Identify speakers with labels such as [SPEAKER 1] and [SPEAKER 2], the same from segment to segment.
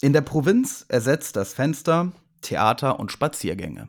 [SPEAKER 1] In der Provinz ersetzt das Fenster Theater und Spaziergänge.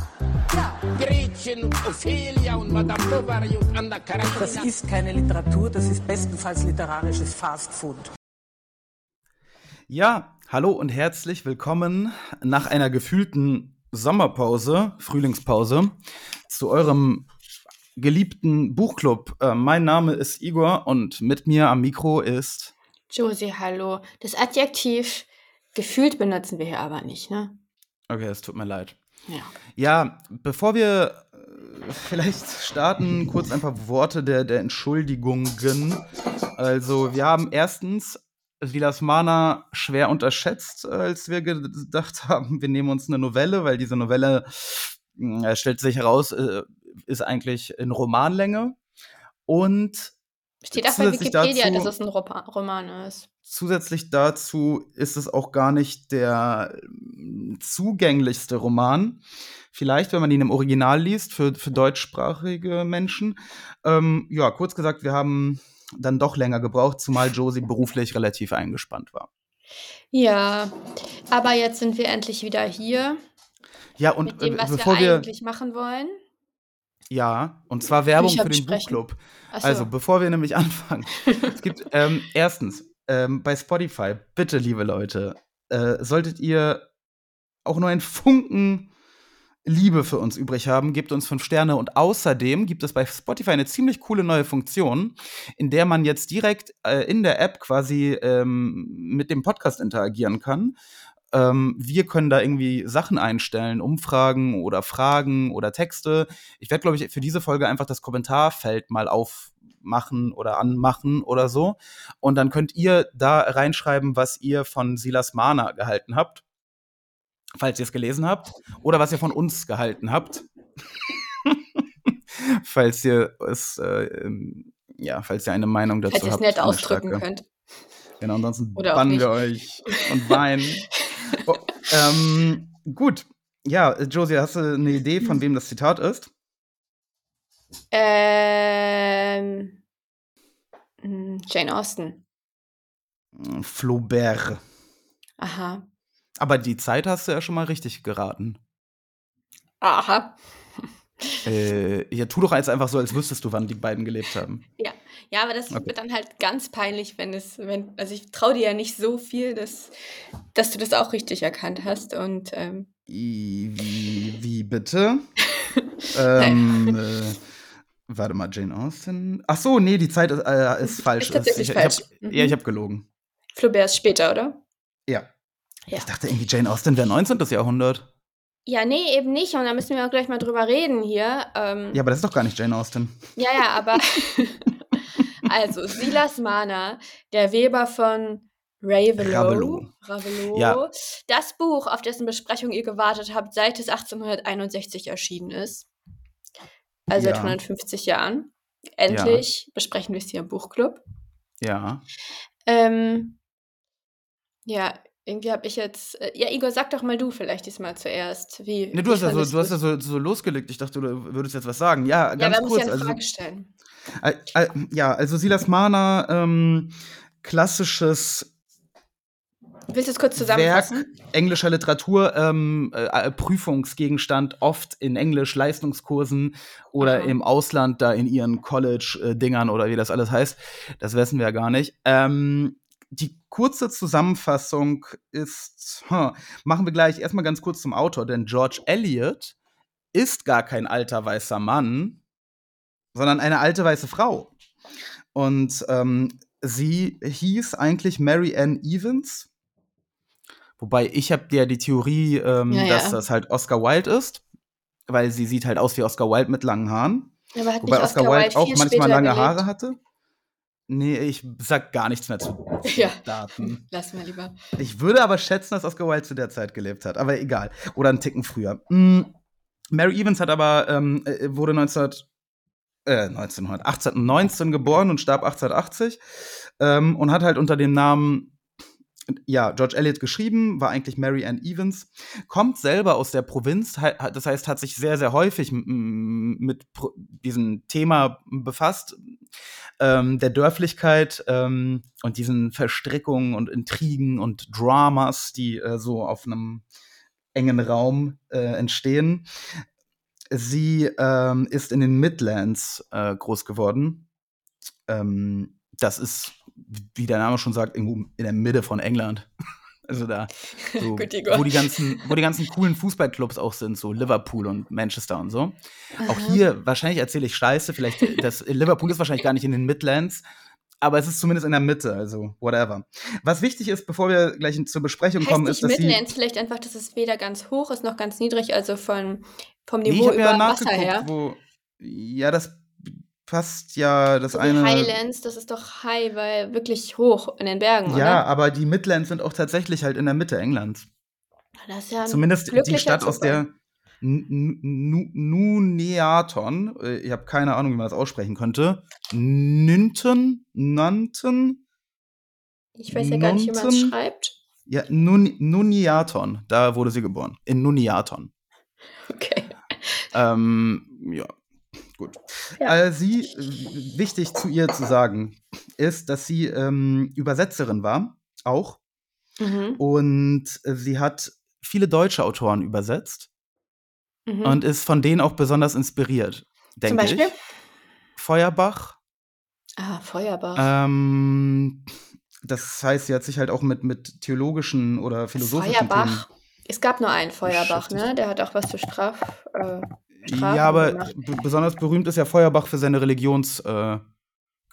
[SPEAKER 2] Gretchen und Ophelia und Madame Bovary und Anna Karenina.
[SPEAKER 3] Das ist keine Literatur, das ist bestenfalls literarisches Fastfood.
[SPEAKER 1] Ja, hallo und herzlich willkommen nach einer gefühlten Sommerpause, Frühlingspause, zu eurem geliebten Buchclub. Äh, mein Name ist Igor und mit mir am Mikro ist.
[SPEAKER 4] Josie, hallo. Das Adjektiv gefühlt benutzen wir hier aber nicht, ne?
[SPEAKER 1] Okay, es tut mir leid.
[SPEAKER 4] Ja.
[SPEAKER 1] Bevor wir äh, vielleicht starten, kurz ein paar Worte der, der Entschuldigungen. Also, wir haben erstens Vilas Mana schwer unterschätzt, als wir gedacht haben, wir nehmen uns eine Novelle, weil diese Novelle, äh, stellt sich heraus, äh, ist eigentlich in Romanlänge. Und
[SPEAKER 4] Steht auch bei
[SPEAKER 1] Zusätzlich
[SPEAKER 4] Wikipedia,
[SPEAKER 1] dazu-
[SPEAKER 4] dass es ein Roman ist.
[SPEAKER 1] zusätzlich dazu ist es auch gar nicht der ähm, zugänglichste Roman. Vielleicht, wenn man ihn im Original liest, für, für deutschsprachige Menschen. Ähm, ja, kurz gesagt, wir haben dann doch länger gebraucht, zumal Josie beruflich relativ eingespannt war.
[SPEAKER 4] Ja, aber jetzt sind wir endlich wieder hier
[SPEAKER 1] Ja, und
[SPEAKER 4] dem,
[SPEAKER 1] äh,
[SPEAKER 4] was
[SPEAKER 1] bevor
[SPEAKER 4] wir
[SPEAKER 1] wir,
[SPEAKER 4] eigentlich machen wollen.
[SPEAKER 1] Ja, und zwar Werbung für den
[SPEAKER 4] besprechen.
[SPEAKER 1] Buchclub.
[SPEAKER 4] Achso,
[SPEAKER 1] Also, bevor wir nämlich anfangen, es gibt ähm, erstens ähm, bei Spotify, bitte, liebe Leute, äh, solltet ihr auch nur einen Funken Liebe für uns übrig haben, gebt uns fünf Sterne und außerdem gibt es bei Spotify eine ziemlich coole neue Funktion, in der man jetzt direkt äh, in der App quasi ähm, mit dem Podcast interagieren kann. Ähm, wir können da irgendwie Sachen einstellen, Umfragen oder Fragen oder Texte. Ich werde, glaube ich, für diese Folge einfach das Kommentarfeld mal aufmachen oder anmachen oder so. Und dann könnt ihr da reinschreiben, was ihr von Silas Mana gehalten habt. Falls ihr es gelesen habt. Oder was ihr von uns gehalten habt. falls ihr es, äh, ähm, ja, falls ihr eine Meinung dazu
[SPEAKER 4] falls ihr es
[SPEAKER 1] habt.
[SPEAKER 4] nett ausdrücken
[SPEAKER 1] starke.
[SPEAKER 4] könnt.
[SPEAKER 1] Genau, ansonsten bannen wir euch und weinen. oh, ähm, gut. Ja, Josie, hast du eine Idee, von wem das Zitat ist?
[SPEAKER 4] Ähm, Jane Austen.
[SPEAKER 1] Flaubert.
[SPEAKER 4] Aha.
[SPEAKER 1] Aber die Zeit hast du ja schon mal richtig geraten.
[SPEAKER 4] Aha.
[SPEAKER 1] Äh, ja, tu doch jetzt einfach so, als wüsstest du, wann die beiden gelebt haben.
[SPEAKER 4] Ja, aber das
[SPEAKER 1] Okay.
[SPEAKER 4] wird dann halt ganz peinlich, wenn es, wenn, also ich traue dir ja nicht so viel, dass, dass du das auch richtig erkannt hast. Und ähm,
[SPEAKER 1] wie, wie bitte? ähm, äh, warte mal, Jane Austen. Ach so, nee, die Zeit ist, äh, ist falsch.
[SPEAKER 4] Ist tatsächlich
[SPEAKER 1] ich,
[SPEAKER 4] falsch.
[SPEAKER 1] Ich hab,
[SPEAKER 4] Mhm.
[SPEAKER 1] Ja, ich habe gelogen.
[SPEAKER 4] Flaubert ist später, oder?
[SPEAKER 1] Ja.
[SPEAKER 4] Ja.
[SPEAKER 1] Ich dachte irgendwie, Jane Austen wäre 19. Jahrhundert.
[SPEAKER 4] Ja, nee, eben nicht. Und da müssen wir auch gleich mal drüber reden hier. Ähm,
[SPEAKER 1] Ja, aber das ist doch gar nicht Jane Austen.
[SPEAKER 4] ja, ja, aber. also, Silas Mana, der Weber von Ravelow.
[SPEAKER 1] Ravelow.
[SPEAKER 4] Ravelow.
[SPEAKER 1] Ja.
[SPEAKER 4] Das Buch, auf dessen Besprechung ihr gewartet habt, seit es 1861 erschienen ist. Also seit
[SPEAKER 1] Ja.
[SPEAKER 4] 150 Jahren. Endlich besprechen wir es hier im Buchclub.
[SPEAKER 1] Ja.
[SPEAKER 4] Ähm, ja, irgendwie habe ich jetzt. Äh, ja, Igor, sag doch mal du vielleicht diesmal zuerst. Wie,
[SPEAKER 1] Ne, du hast ja, so, du hast ja so, so losgelegt. Ich dachte, du würdest jetzt was sagen. Ja,
[SPEAKER 4] Ja,
[SPEAKER 1] ganz
[SPEAKER 4] muss
[SPEAKER 1] kurz.
[SPEAKER 4] ja eine
[SPEAKER 1] also,
[SPEAKER 4] Frage stellen.
[SPEAKER 1] äh, äh, ja, also Silas Mana, ähm, klassisches
[SPEAKER 4] Willst du es kurz
[SPEAKER 1] Werk
[SPEAKER 4] zusammenfassen?
[SPEAKER 1] englischer Literatur, ähm, äh, äh, Prüfungsgegenstand, oft in Englisch, Leistungskursen oder
[SPEAKER 4] Aha.
[SPEAKER 1] im Ausland, da in ihren College-Dingern oder wie das alles heißt. Das wissen wir ja gar nicht. Ähm, die kurze Zusammenfassung ist, hm, machen wir gleich erstmal ganz kurz zum Autor, denn George Eliot ist gar kein alter weißer Mann, sondern eine alte weiße Frau. Und ähm, sie hieß eigentlich Mary Ann Evans. Wobei ich habe ja die Theorie, ähm,
[SPEAKER 4] Ja,
[SPEAKER 1] dass
[SPEAKER 4] ja.
[SPEAKER 1] das halt Oscar Wilde ist, weil sie sieht halt aus wie Oscar Wilde mit langen Haaren.
[SPEAKER 4] Aber hat
[SPEAKER 1] Wobei
[SPEAKER 4] nicht
[SPEAKER 1] Oscar Wilde auch manchmal lange
[SPEAKER 4] gelebt?
[SPEAKER 1] Haare hatte. Nee, ich sag gar nichts mehr zu
[SPEAKER 4] Ja.
[SPEAKER 1] Daten.
[SPEAKER 4] Lass mal lieber.
[SPEAKER 1] Ich würde aber schätzen, dass Oscar Wilde zu der Zeit gelebt hat, aber egal. Oder einen Ticken früher. Mm, Mary Evans hat aber, ähm, äh, wurde 19, äh, 1900, 1819 geboren und starb 1880 ähm, und hat halt unter dem Namen, ja, George Eliot geschrieben, war eigentlich Mary Ann Evans, kommt selber aus der Provinz, das heißt, hat sich sehr, sehr häufig mit diesem Thema befasst, ähm, der Dörflichkeit ähm, und diesen Verstrickungen und Intrigen und Dramas, die äh, so auf einem engen Raum äh, entstehen. Sie ähm, ist in den Midlands äh, groß geworden. Ähm, das ist, wie der Name schon sagt, irgendwo in der Mitte von England. Also da, so, wo, die ganzen, wo die ganzen coolen Fußballclubs auch sind, so Liverpool und Manchester und so. Auch
[SPEAKER 4] Aha.
[SPEAKER 1] hier, wahrscheinlich erzähle ich Scheiße, vielleicht, das, Liverpool ist wahrscheinlich gar nicht in den Midlands, aber es ist zumindest in der Mitte, also whatever. Was wichtig ist, bevor wir gleich zur Besprechung
[SPEAKER 4] Heißt
[SPEAKER 1] kommen, ist, dass.
[SPEAKER 4] Midlands vielleicht einfach, dass es weder ganz hoch ist noch ganz niedrig, also von, vom
[SPEAKER 1] Nee, ich
[SPEAKER 4] Niveau
[SPEAKER 1] habe ja
[SPEAKER 4] über Wasser
[SPEAKER 1] nachgeguckt,
[SPEAKER 4] her?
[SPEAKER 1] wo. Ja, das passt ja, das
[SPEAKER 4] So
[SPEAKER 1] eine.
[SPEAKER 4] Highlands, das ist doch high, weil wirklich hoch in den Bergen,
[SPEAKER 1] Ja,
[SPEAKER 4] oder?
[SPEAKER 1] aber die Midlands sind auch tatsächlich halt in der Mitte Englands.
[SPEAKER 4] Das ist ja ein
[SPEAKER 1] Zumindest die Stadt, aus der Nuneaton, äh, ich habe keine Ahnung, wie man das aussprechen könnte. Nynten? Nanten?
[SPEAKER 4] Ich weiß ja gar nicht, wie man es schreibt.
[SPEAKER 1] Ja, Nun Nuniaton, da wurde sie geboren. In Nuniaton.
[SPEAKER 4] Okay.
[SPEAKER 1] Ähm, ja, gut.
[SPEAKER 4] Ja.
[SPEAKER 1] Äh, sie, wichtig zu ihr zu sagen, ist, dass sie ähm, Übersetzerin war, auch.
[SPEAKER 4] Mhm.
[SPEAKER 1] Und äh, sie hat viele deutsche Autoren übersetzt
[SPEAKER 4] Mhm.
[SPEAKER 1] und ist von denen auch besonders inspiriert,
[SPEAKER 4] Zum
[SPEAKER 1] denke
[SPEAKER 4] Beispiel?
[SPEAKER 1] ich. Feuerbach.
[SPEAKER 4] Ah, Feuerbach.
[SPEAKER 1] Ähm, das heißt, sie hat sich halt auch mit, mit theologischen oder philosophischen
[SPEAKER 4] Feuerbach. Es gab nur einen Feuerbach, ne? Der hat auch was zu Straf. Äh,
[SPEAKER 1] Themen.
[SPEAKER 4] Strafen
[SPEAKER 1] Ja, aber
[SPEAKER 4] gemacht.
[SPEAKER 1] besonders berühmt ist ja Feuerbach für seine Religionskritik.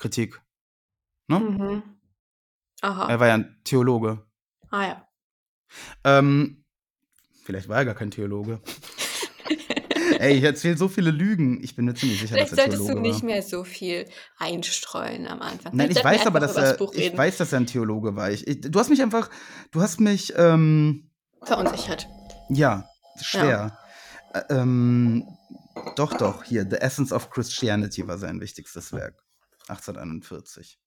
[SPEAKER 1] Äh, ne?
[SPEAKER 4] Mhm. Aha.
[SPEAKER 1] Er war ja ein Theologe.
[SPEAKER 4] Ah ja.
[SPEAKER 1] Ähm, vielleicht war er gar kein Theologe. Ey, ich erzähle so viele Lügen. Ich bin mir ziemlich sicher,
[SPEAKER 4] Vielleicht
[SPEAKER 1] dass er
[SPEAKER 4] solltest
[SPEAKER 1] Theologe
[SPEAKER 4] du nicht mehr so viel einstreuen am Anfang.
[SPEAKER 1] Nein, ich weiß aber, dass
[SPEAKER 4] das
[SPEAKER 1] er,
[SPEAKER 4] Buch
[SPEAKER 1] ich
[SPEAKER 4] reden.
[SPEAKER 1] weiß, dass er ein Theologe war. Ich, ich, du hast mich einfach, du hast mich, ähm,
[SPEAKER 4] Verunsichert.
[SPEAKER 1] ja, schwer. Ä- Ähm, doch, doch, hier, The Essence of Christianity war sein wichtigstes Werk. 1841.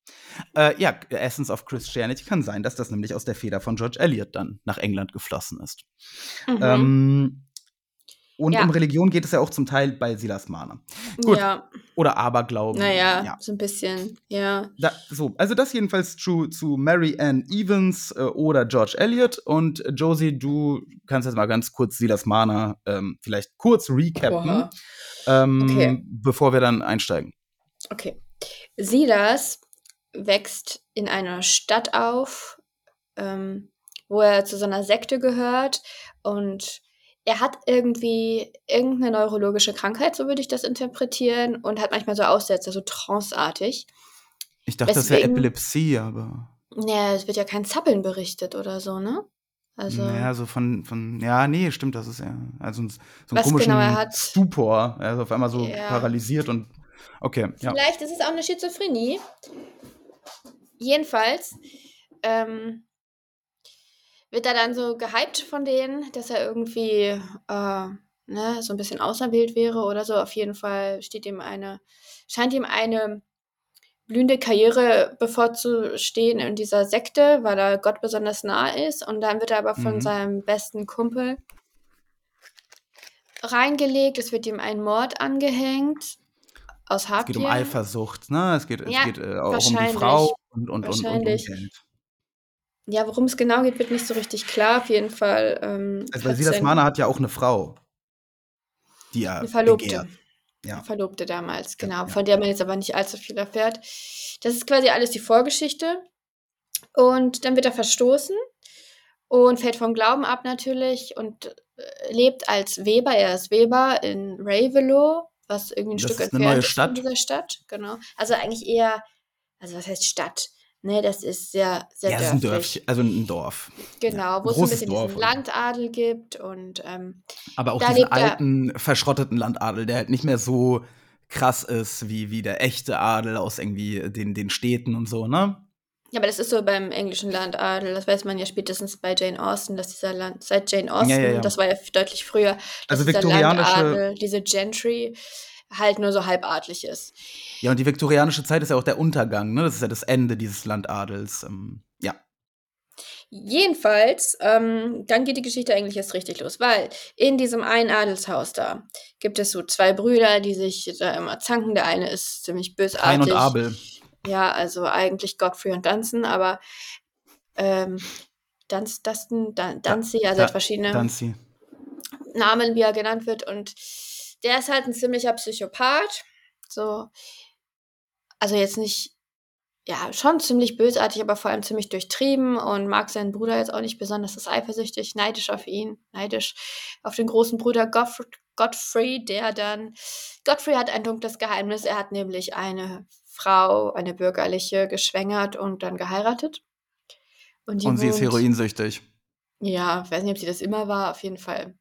[SPEAKER 1] Äh, ja, Essence of Christianity kann sein, dass das nämlich aus der Feder von George Eliot dann nach England geflossen ist.
[SPEAKER 4] Mhm.
[SPEAKER 1] Ähm, und
[SPEAKER 4] Ja.
[SPEAKER 1] um Religion geht es ja auch zum Teil bei Silas Marner. gut.
[SPEAKER 4] Ja,
[SPEAKER 1] Oder Aberglauben.
[SPEAKER 4] naja,
[SPEAKER 1] Ja.
[SPEAKER 4] so ein bisschen. Ja.
[SPEAKER 1] Da, so, also das jedenfalls zu, zu Mary Ann Evans äh, oder George Eliot. Und äh, Josie, du kannst jetzt mal ganz kurz Silas Marner ähm, vielleicht kurz recappen, ähm,
[SPEAKER 4] Okay.
[SPEAKER 1] bevor wir dann einsteigen.
[SPEAKER 4] Okay. Silas wächst in einer Stadt auf, ähm, wo er zu so einer Sekte gehört und er hat irgendwie irgendeine neurologische Krankheit, so würde ich das interpretieren, und hat manchmal so Aussätze, so tranceartig.
[SPEAKER 1] Ich dachte, das wäre Epilepsie, aber
[SPEAKER 4] Ja, es wird ja kein Zappeln berichtet oder so, ne? Also,
[SPEAKER 1] naja, so von, von, ja, nee, stimmt, das ist ja, also ein- so einen
[SPEAKER 4] Was
[SPEAKER 1] komischen
[SPEAKER 4] genau er hat?
[SPEAKER 1] Stupor, er ist auf einmal so
[SPEAKER 4] Ja.
[SPEAKER 1] paralysiert und, okay, ja.
[SPEAKER 4] Vielleicht ist es auch eine Schizophrenie. Jedenfalls ähm, wird er dann so gehypt von denen, dass er irgendwie äh, ne, so ein bisschen auserwählt wäre oder so. Auf jeden Fall steht ihm eine, scheint ihm eine blühende Karriere bevorzustehen in dieser Sekte, weil er Gott besonders nah ist. Und dann wird er aber von
[SPEAKER 1] Mhm.
[SPEAKER 4] seinem besten Kumpel reingelegt. Es wird ihm ein Mord angehängt. Aus
[SPEAKER 1] Es
[SPEAKER 4] Habgier.
[SPEAKER 1] geht um Eifersucht, ne? Es geht, es
[SPEAKER 4] Ja,
[SPEAKER 1] geht äh, auch um die. Frau und, und, und, und um. Geld.
[SPEAKER 4] Ja, worum es genau geht, wird nicht so richtig klar. Auf jeden Fall. Ähm,
[SPEAKER 1] Also, weil Silas Marner hat ja auch eine Frau, die er
[SPEAKER 4] eine Verlobte.
[SPEAKER 1] begehrt. Ja.
[SPEAKER 4] Eine Verlobte damals, genau.
[SPEAKER 1] ja.
[SPEAKER 4] Von der man jetzt aber nicht allzu viel erfährt. Das ist quasi alles die Vorgeschichte. Und dann wird er verstoßen und fällt vom Glauben ab natürlich und äh, lebt als Weber. Er ist Weber in Ravelow, was irgendwie ein
[SPEAKER 1] Das
[SPEAKER 4] Stück
[SPEAKER 1] ist eine
[SPEAKER 4] entfernt
[SPEAKER 1] neue
[SPEAKER 4] ist von
[SPEAKER 1] Stadt?
[SPEAKER 4] dieser Stadt. Genau. Also eigentlich eher, also was heißt Stadt? Ne, das ist sehr, sehr
[SPEAKER 1] Ja, das ist ein
[SPEAKER 4] dörflich.
[SPEAKER 1] Dörfchen, also ein Dorf.
[SPEAKER 4] Genau, wo es
[SPEAKER 1] Ein
[SPEAKER 4] bisschen
[SPEAKER 1] Dorf
[SPEAKER 4] diesen. Landadel gibt und ähm,
[SPEAKER 1] Aber auch diesen alten, verschrotteten Landadel, der halt nicht mehr so krass ist, wie, wie der echte Adel aus irgendwie den, den Städten und so, ne?
[SPEAKER 4] Ja, aber das ist so beim englischen Landadel. Das weiß man ja spätestens bei Jane Austen, dass dieser Land, seit Jane Austen,
[SPEAKER 1] Ja, ja, ja.
[SPEAKER 4] das war ja deutlich früher, dass
[SPEAKER 1] Also viktorianische-
[SPEAKER 4] Landadel, diese Gentry, halt nur so halbadlig ist.
[SPEAKER 1] Ja, und die viktorianische Zeit ist ja auch der Untergang, ne? Das ist ja das Ende dieses Landadels. Ähm, ja.
[SPEAKER 4] Jedenfalls, ähm, dann geht die Geschichte eigentlich erst richtig los, weil in diesem einen Adelshaus da gibt es so zwei Brüder, die sich da immer zanken. Der eine ist ziemlich bösartig.
[SPEAKER 1] Kain und Abel.
[SPEAKER 4] Ja, also eigentlich Godfrey und Dunstan, aber ähm, Duns, Dustin, Dun, Dunsey, also hat verschiedene
[SPEAKER 1] Danzi.
[SPEAKER 4] Namen, wie er genannt wird. Und der ist halt ein ziemlicher Psychopath. So, also jetzt nicht, ja, schon ziemlich bösartig, aber vor allem ziemlich durchtrieben und mag seinen Bruder jetzt auch nicht besonders, ist eifersüchtig, neidisch auf ihn, neidisch auf den großen Bruder Goff Godfrey, der dann, Godfrey hat ein dunkles Geheimnis, er hat nämlich eine Frau, eine bürgerliche, geschwängert und dann geheiratet. Und,
[SPEAKER 1] Und sie ist
[SPEAKER 4] wohnt-
[SPEAKER 1] heroinsüchtig.
[SPEAKER 4] ja, ich weiß nicht, ob sie das immer war, auf jeden Fall.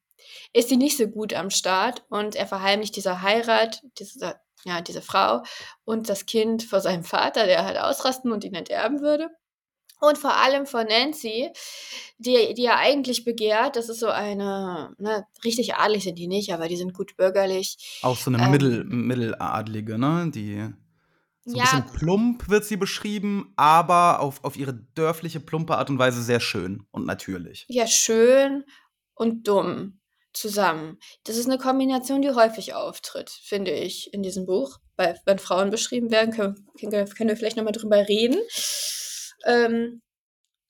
[SPEAKER 4] Ist sie nicht so gut am Start und er verheimlicht diese Heirat, diese, ja, diese Frau und das Kind vor seinem Vater, der halt ausrasten und ihn enterben würde. Und vor allem vor Nancy, die, die er eigentlich begehrt. Das ist so eine, ne, richtig adelig sind die nicht, aber die sind gut bürgerlich.
[SPEAKER 1] Auch so eine
[SPEAKER 4] Ähm.
[SPEAKER 1] Mittel, Mitteladlige, ne? Die. So ein
[SPEAKER 4] Ja.
[SPEAKER 1] bisschen plump wird sie beschrieben, aber auf, auf ihre dörfliche, plumpe Art und Weise sehr schön und natürlich.
[SPEAKER 4] Ja, schön und dumm zusammen. Das ist eine Kombination, die häufig auftritt, finde ich, in diesem Buch. Weil, wenn Frauen beschrieben werden, können, können, wir- vielleicht nochmal drüber reden. Ähm,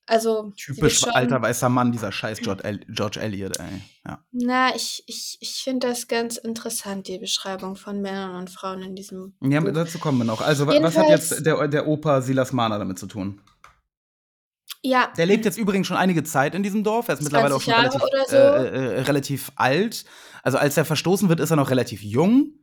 [SPEAKER 4] also,
[SPEAKER 1] Typisch
[SPEAKER 4] schon-
[SPEAKER 1] alter weißer Mann, dieser scheiß George, El George Eliot, ey. Ja.
[SPEAKER 4] Na, ich, ich, ich finde das ganz interessant, die Beschreibung von Männern und Frauen in diesem
[SPEAKER 1] ja,
[SPEAKER 4] Buch.
[SPEAKER 1] dazu kommen wir noch. Also, wa- was hat
[SPEAKER 4] Jedenfalls-
[SPEAKER 1] jetzt der, der Opa Silas Mahner damit zu tun?
[SPEAKER 4] Ja,
[SPEAKER 1] Der lebt jetzt übrigens schon einige Zeit in diesem Dorf. Er ist mittlerweile auch
[SPEAKER 4] 20
[SPEAKER 1] schon relativ,
[SPEAKER 4] so.
[SPEAKER 1] äh, äh, relativ alt. Also als er verstoßen wird, ist er noch relativ jung.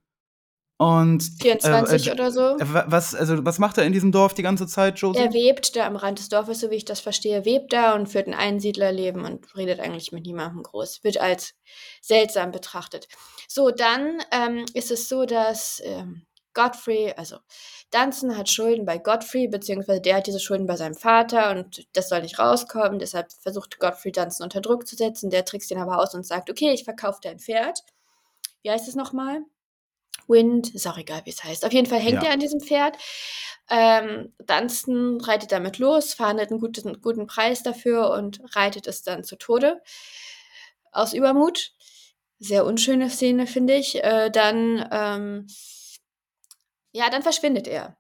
[SPEAKER 1] Und
[SPEAKER 4] 24
[SPEAKER 1] äh,
[SPEAKER 4] oder so.
[SPEAKER 1] äh, wa- was, also, was macht er in diesem Dorf die ganze Zeit, Josie?
[SPEAKER 4] Er webt da am Rand des Dorfes, so wie ich das verstehe, webt da und führt ein Einsiedlerleben und redet eigentlich mit niemandem groß. Wird als seltsam betrachtet. So, dann ähm, ist es so, dass ähm, Godfrey, also Dunstan hat Schulden bei Godfrey, beziehungsweise der hat diese Schulden bei seinem Vater und das soll nicht rauskommen. Deshalb versucht Godfrey Dunstan unter Druck zu setzen. Der trickst ihn aber aus und sagt, okay, ich verkaufe dein Pferd. Wie heißt es nochmal? Wind, ist auch egal, wie es heißt. Auf jeden Fall hängt
[SPEAKER 1] Ja.
[SPEAKER 4] er an diesem Pferd. Ähm, Dunstan reitet damit los, verhandelt einen guten, guten Preis dafür und reitet es dann zu Tode. Aus Übermut. Sehr unschöne Szene, finde ich. Äh, dann, ähm, ja, dann verschwindet er.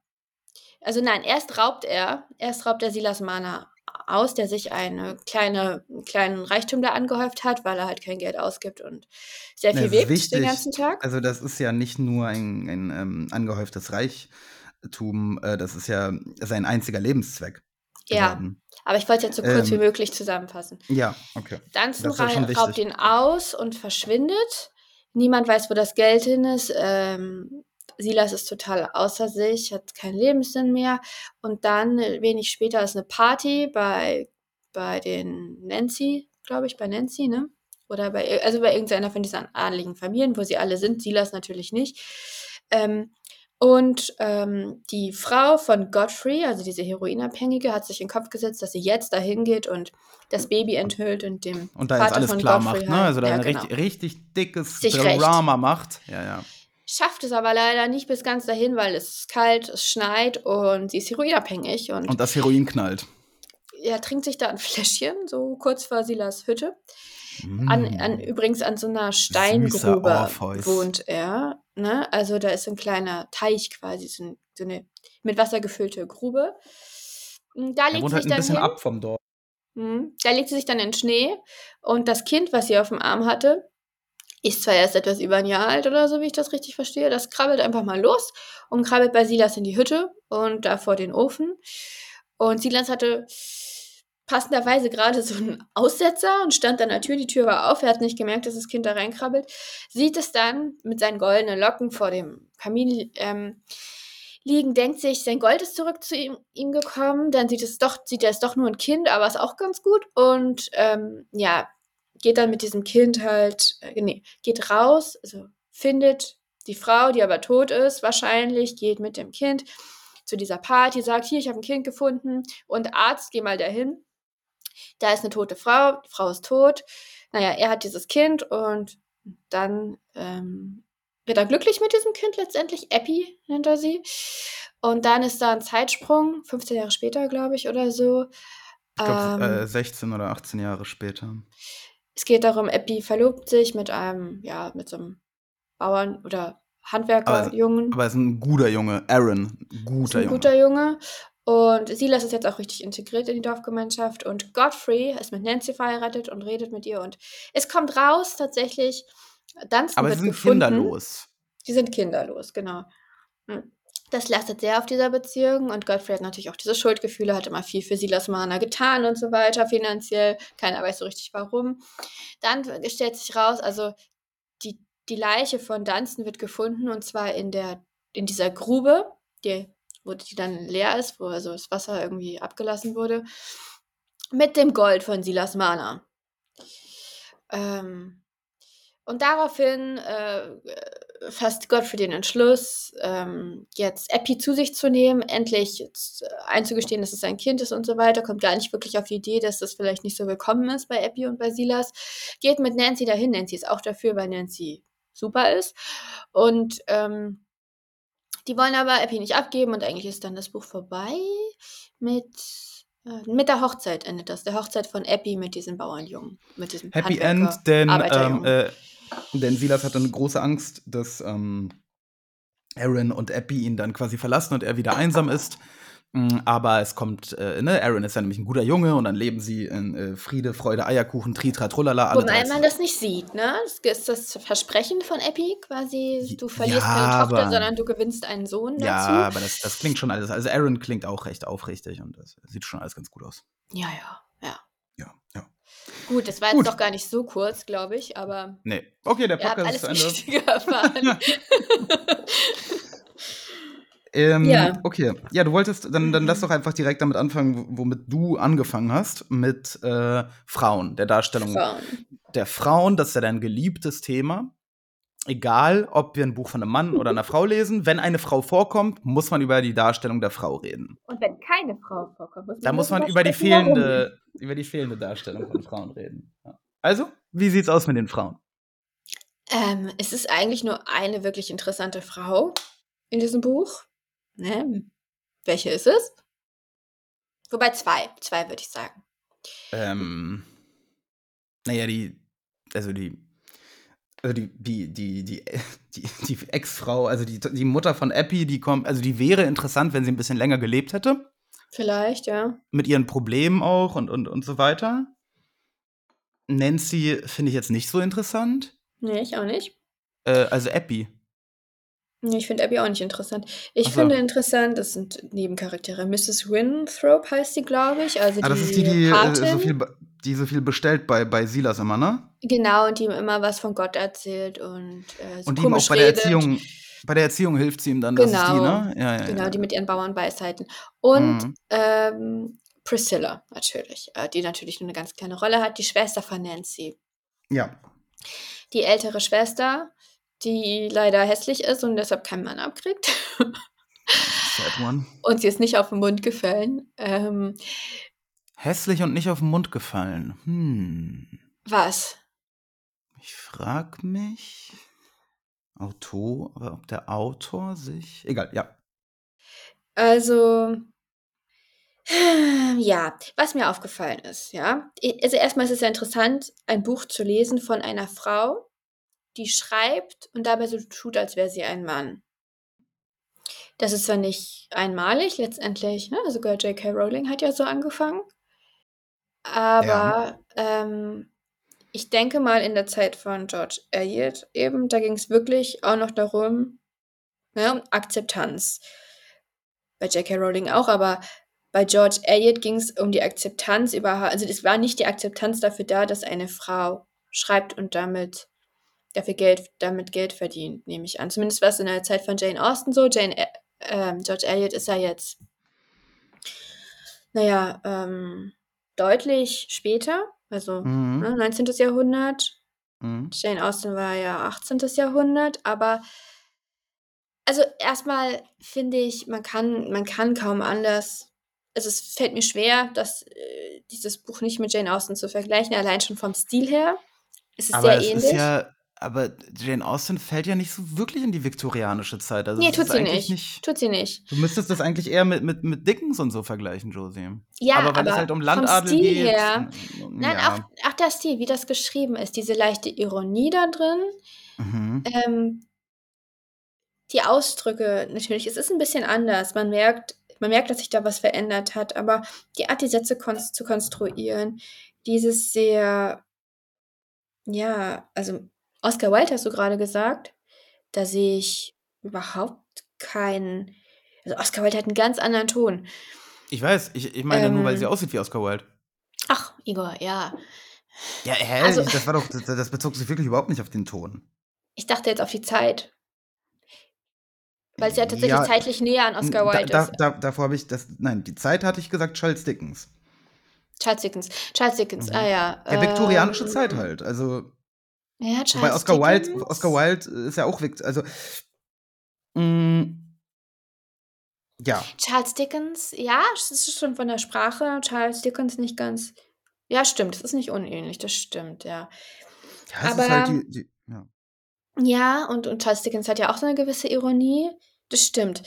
[SPEAKER 4] Also nein, erst raubt er, erst raubt er Silas Mana aus, der sich eine kleine, einen kleinen Reichtum da angehäuft hat, weil er halt kein Geld ausgibt und sehr viel webt den ganzen Tag.
[SPEAKER 1] Also das ist ja nicht nur ein, ein ähm, angehäuftes Reichtum, äh, das ist ja sein einziger Lebenszweck.
[SPEAKER 4] Ja,
[SPEAKER 1] geworden.
[SPEAKER 4] aber ich wollte es jetzt so kurz wie
[SPEAKER 1] Ähm,
[SPEAKER 4] möglich zusammenfassen.
[SPEAKER 1] Ja, okay.
[SPEAKER 4] Ra- raubt ihn aus und verschwindet. Niemand weiß, wo das Geld hin ist. Ähm, Silas ist total außer sich, hat keinen Lebenssinn mehr. Und dann, äh, wenig später, ist eine Party bei, bei den Nancy, glaube ich, bei Nancy, ne? Oder bei, also bei irgendeiner von diesen adligen Familien, wo sie alle sind. Silas natürlich nicht. Ähm, und ähm, die Frau von Godfrey, also diese Heroinabhängige, hat sich in den Kopf gesetzt, dass sie jetzt dahin geht und das Baby enthüllt und dem
[SPEAKER 1] Und da
[SPEAKER 4] Vater
[SPEAKER 1] jetzt alles
[SPEAKER 4] von
[SPEAKER 1] klar
[SPEAKER 4] Godfrey
[SPEAKER 1] macht, ne?
[SPEAKER 4] halt-
[SPEAKER 1] Also da
[SPEAKER 4] ja,
[SPEAKER 1] ein
[SPEAKER 4] genau.
[SPEAKER 1] richtig, richtig dickes
[SPEAKER 4] Sich.
[SPEAKER 1] Drama macht. Ja, ja.
[SPEAKER 4] Schafft es aber leider nicht bis ganz dahin, weil es ist kalt, es schneit und sie ist heroinabhängig und,
[SPEAKER 1] Und das Heroin knallt.
[SPEAKER 4] er trinkt sich da ein Fläschchen, so kurz vor Silas Hütte.
[SPEAKER 1] Mm.
[SPEAKER 4] An, an, übrigens an so einer Steingrube wohnt er. Ne? Also da ist ein kleiner Teich quasi, so, ein, so eine mit Wasser gefüllte Grube. Und Da
[SPEAKER 1] er
[SPEAKER 4] legt
[SPEAKER 1] wohnt
[SPEAKER 4] sie
[SPEAKER 1] halt
[SPEAKER 4] sich
[SPEAKER 1] ein
[SPEAKER 4] dann
[SPEAKER 1] bisschen
[SPEAKER 4] hin.
[SPEAKER 1] ab vom Dorf.
[SPEAKER 4] Mhm. Da legt sie sich dann in den Schnee und das Kind, was sie auf dem Arm hatte, ist zwar erst etwas über ein Jahr alt oder so, wie ich das richtig verstehe. Das krabbelt einfach mal los und krabbelt bei Silas in die Hütte und da vor den Ofen. Und Silas hatte passenderweise gerade so einen Aussetzer und stand an der Tür. Die Tür war auf. Er hat nicht gemerkt, dass das Kind da reinkrabbelt. Sieht es dann mit seinen goldenen Locken vor dem Kamin ähm, liegen, denkt sich, sein Gold ist zurück zu ihm, ihm gekommen. Dann sieht es doch, sieht er es doch nur ein Kind, aber ist auch ganz gut. Und ähm, ja, geht dann mit diesem Kind halt, äh, nee, geht raus, also findet Die Frau, die aber tot ist, wahrscheinlich, geht mit dem Kind zu dieser Party, sagt, hier, ich habe ein Kind gefunden und Arzt, geh mal dahin. Da ist eine tote Frau, die Frau ist tot. Naja, er hat dieses Kind und dann ähm, wird er glücklich mit diesem Kind letztendlich. Epi nennt er sie. Und dann ist da ein Zeitsprung, 15 Jahre später, glaube ich, oder so.
[SPEAKER 1] Ich glaube,
[SPEAKER 4] Ähm,
[SPEAKER 1] äh, 16 oder 18 Jahre später.
[SPEAKER 4] Es geht darum, Epi verlobt sich mit einem, ja, mit so einem Bauern oder Handwerkerjungen.
[SPEAKER 1] Aber er ist ein guter Junge. Aaron,
[SPEAKER 4] ist
[SPEAKER 1] guter
[SPEAKER 4] ein
[SPEAKER 1] Junge.
[SPEAKER 4] guter Junge. Und Silas ist jetzt auch richtig integriert in die Dorfgemeinschaft. Und Godfrey ist mit Nancy verheiratet und redet mit ihr. Und es kommt raus tatsächlich, Dunstan
[SPEAKER 1] Aber sie sind
[SPEAKER 4] gefunden.
[SPEAKER 1] kinderlos.
[SPEAKER 4] Die sind kinderlos, genau. Hm. Das lastet sehr auf dieser Beziehung und Godfrey hat natürlich auch diese Schuldgefühle, hat immer viel für Silas Marner getan und so weiter, finanziell. Keiner weiß so richtig warum. Dann stellt sich raus, also die, die Leiche von Dunstan wird gefunden und zwar in, der, in dieser Grube, die, wo die dann leer ist, wo also das Wasser irgendwie abgelassen wurde, mit dem Gold von Silas Marner. Ähm, und daraufhin äh, fasst Godfrey den Entschluss, ähm, jetzt Epi zu sich zu nehmen, endlich einzugestehen, dass es sein Kind ist und so weiter, kommt gar nicht wirklich auf die Idee, dass das vielleicht nicht so willkommen ist bei Epi und bei Silas, geht mit Nancy dahin, Nancy ist auch dafür, weil Nancy super ist. Und ähm, die wollen aber Epi nicht abgeben und eigentlich ist dann das Buch vorbei mit äh, mit der Hochzeit endet das, der Hochzeit von Epi mit diesem Bauernjungen, mit diesem
[SPEAKER 1] Happy
[SPEAKER 4] Handwerker-
[SPEAKER 1] End, denn, ähm, äh, denn Silas hatte eine große Angst, dass ähm, Aaron und Epi ihn dann quasi verlassen und er wieder einsam ist. Mm, Aber es kommt, äh, ne, Aaron ist ja nämlich ein guter Junge und dann leben sie in äh, Friede, Freude, Eierkuchen, Tritra, Trullala,
[SPEAKER 4] Wobei man das nicht sieht, ne? Das ist das Versprechen von Epi quasi, du verlierst
[SPEAKER 1] ja,
[SPEAKER 4] keine Tochter,
[SPEAKER 1] aber-
[SPEAKER 4] sondern du gewinnst einen Sohn dazu.
[SPEAKER 1] Ja, aber das, das klingt schon alles. Also Aaron klingt auch recht aufrichtig und das sieht schon alles ganz gut aus.
[SPEAKER 4] ja, ja, ja.
[SPEAKER 1] Ja, ja.
[SPEAKER 4] Gut, das war
[SPEAKER 1] Gut.
[SPEAKER 4] jetzt doch gar nicht so kurz, glaube ich, aber
[SPEAKER 1] Nee. Okay, der Podcast
[SPEAKER 4] alles
[SPEAKER 1] ist zu Ende.
[SPEAKER 4] Wichtige erfahren.
[SPEAKER 1] Ähm,
[SPEAKER 4] Ja.
[SPEAKER 1] Okay, ja, du wolltest, dann, dann lass doch einfach direkt damit anfangen, womit du angefangen hast, mit äh, Frauen, der Darstellung
[SPEAKER 4] Frauen.
[SPEAKER 1] der Frauen. Das ist ja dein geliebtes Thema. Egal, ob wir ein Buch von einem Mann oder einer Frau lesen, wenn eine Frau vorkommt, muss man über die Darstellung der Frau reden.
[SPEAKER 4] Und wenn keine Frau vorkommt, muss
[SPEAKER 1] Da muss man über die
[SPEAKER 4] warum.
[SPEAKER 1] fehlende, über die fehlende Darstellung von Frauen reden. Ja. Also, wie sieht's aus mit den Frauen?
[SPEAKER 4] Ähm, es ist eigentlich nur eine wirklich interessante Frau in diesem Buch. Ne? Welche ist es? Wobei zwei, zwei würde ich sagen.
[SPEAKER 1] Ähm, naja, die, also die, also die, die, die, die, die, die Ex-Frau, also die, die Mutter von Epi, die kommt, also die wäre interessant, wenn sie ein bisschen länger gelebt hätte,
[SPEAKER 4] Vielleicht, ja.
[SPEAKER 1] mit ihren Problemen auch und, und, und so weiter. Nancy finde ich jetzt nicht so interessant.
[SPEAKER 4] Nee, ich auch nicht.
[SPEAKER 1] Äh, also Epi.
[SPEAKER 4] Nee, ich finde Abby auch nicht interessant. Ich
[SPEAKER 1] so.
[SPEAKER 4] finde interessant, das sind Nebencharaktere. Mrs. Winthrop heißt sie, glaube ich. Also
[SPEAKER 1] Ah,
[SPEAKER 4] die,
[SPEAKER 1] das ist die, die äh,
[SPEAKER 4] Patin.
[SPEAKER 1] so viel, die so viel bestellt bei, bei Silas immer, ne?
[SPEAKER 4] Genau, und die ihm immer was von Gott erzählt und äh, so
[SPEAKER 1] Und die ihm auch bei der
[SPEAKER 4] redet.
[SPEAKER 1] Erziehung, bei der Erziehung hilft sie ihm dann, das ist die,
[SPEAKER 4] Genau.
[SPEAKER 1] ne? Ja, ja,
[SPEAKER 4] Genau,
[SPEAKER 1] ja.
[SPEAKER 4] die mit ihren Bauernweisheiten. Und
[SPEAKER 1] Mhm.
[SPEAKER 4] ähm, Priscilla natürlich, äh, die natürlich nur eine ganz kleine Rolle hat, die Schwester von Nancy.
[SPEAKER 1] ja.
[SPEAKER 4] Die ältere Schwester, die leider hässlich ist und deshalb keinen Mann abkriegt.
[SPEAKER 1] Sad one.
[SPEAKER 4] und sie ist nicht auf den Mund gefallen. Ähm,
[SPEAKER 1] Hässlich und nicht auf den Mund gefallen. Hm.
[SPEAKER 4] was?
[SPEAKER 1] Ich frag mich, Autor, ob der Autor sich. Egal, ja.
[SPEAKER 4] Also, ja, was mir aufgefallen ist, ja. Also erstmal ist es ja interessant, ein Buch zu lesen von einer Frau, die schreibt und dabei so tut, als wäre sie ein Mann. Das ist zwar nicht einmalig letztendlich, ne? Also J.K. Rowling hat ja so angefangen. Aber ähm, ich denke mal in der Zeit von George Eliot eben, da ging es wirklich auch noch darum, ne, um Akzeptanz bei J.K. Rowling auch, aber bei George Eliot ging es um die Akzeptanz überhaupt. Also es war nicht die Akzeptanz dafür da, dass eine Frau schreibt und damit dafür Geld, damit Geld verdient, nehme ich an. Zumindest war es in der Zeit von Jane Austen so. Jane, äh, ähm, George Eliot ist ja jetzt, naja, ähm, deutlich später, also
[SPEAKER 1] Mhm.
[SPEAKER 4] ne, 19. Jahrhundert.
[SPEAKER 1] Mhm.
[SPEAKER 4] Jane Austen war ja 18. Jahrhundert, aber Also erstmal finde ich, man kann, man kann kaum anders. Also es fällt mir schwer, das, äh, dieses Buch nicht mit Jane Austen zu vergleichen, allein schon vom Stil her. Es ist
[SPEAKER 1] Aber
[SPEAKER 4] sehr
[SPEAKER 1] es
[SPEAKER 4] ähnlich.
[SPEAKER 1] ist ja, aber Jane Austen fällt ja nicht so wirklich in die viktorianische Zeit. Also
[SPEAKER 4] nee,
[SPEAKER 1] es
[SPEAKER 4] tut sie
[SPEAKER 1] eigentlich
[SPEAKER 4] nicht. Tut sie nicht.
[SPEAKER 1] Du müsstest das eigentlich eher mit, mit, mit Dickens und so vergleichen, Josie.
[SPEAKER 4] Ja,
[SPEAKER 1] aber weil es
[SPEAKER 4] aber
[SPEAKER 1] halt um
[SPEAKER 4] vom
[SPEAKER 1] Landadel
[SPEAKER 4] Stil
[SPEAKER 1] geht.
[SPEAKER 4] her- Nein,
[SPEAKER 1] ja.
[SPEAKER 4] auch, auch der Stil, wie das geschrieben ist, diese leichte Ironie da drin.
[SPEAKER 1] Mhm.
[SPEAKER 4] Ähm, die Ausdrücke, natürlich, es ist ein bisschen anders. Man merkt, man merkt, dass sich da was verändert hat, aber die Art, die Sätze kon zu konstruieren, dieses sehr, ja, also Oscar Wilde hast du gerade gesagt, da sehe ich überhaupt keinen, also Oscar Wilde hat einen ganz anderen Ton.
[SPEAKER 1] Ich weiß, ich, ich meine nur, weil
[SPEAKER 4] Ähm,
[SPEAKER 1] sie aussieht wie Oscar Wilde.
[SPEAKER 4] Ach, Igor, ja.
[SPEAKER 1] Ja, hä?
[SPEAKER 4] also-
[SPEAKER 1] das war doch, das, das bezog sich wirklich überhaupt nicht auf den Ton.
[SPEAKER 4] Ich dachte jetzt auf die Zeit. Weil es ja tatsächlich
[SPEAKER 1] Ja,
[SPEAKER 4] zeitlich näher an Oscar Wilde
[SPEAKER 1] da,
[SPEAKER 4] ist.
[SPEAKER 1] da, davor habe ich das, nein, die Zeit hatte ich gesagt Charles Dickens.
[SPEAKER 4] Charles Dickens. Charles Dickens,
[SPEAKER 1] Mhm.
[SPEAKER 4] ah ja.
[SPEAKER 1] Der viktorianische
[SPEAKER 4] ähm,
[SPEAKER 1] Zeit halt. Also,
[SPEAKER 4] Ja, Charles
[SPEAKER 1] wobei Oscar Wilde,
[SPEAKER 4] Dickens.
[SPEAKER 1] Oscar Wilde ist ja auch Vikt, also, mh, ja,
[SPEAKER 4] Charles Dickens, ja, es ist schon von der Sprache. Charles Dickens nicht ganz. Ja, stimmt, es ist nicht unähnlich, das stimmt, ja.
[SPEAKER 1] ja
[SPEAKER 4] Aber-
[SPEAKER 1] halt die, die ja.
[SPEAKER 4] Ja, und, und Charles Dickens hat ja auch so eine gewisse Ironie. Das stimmt.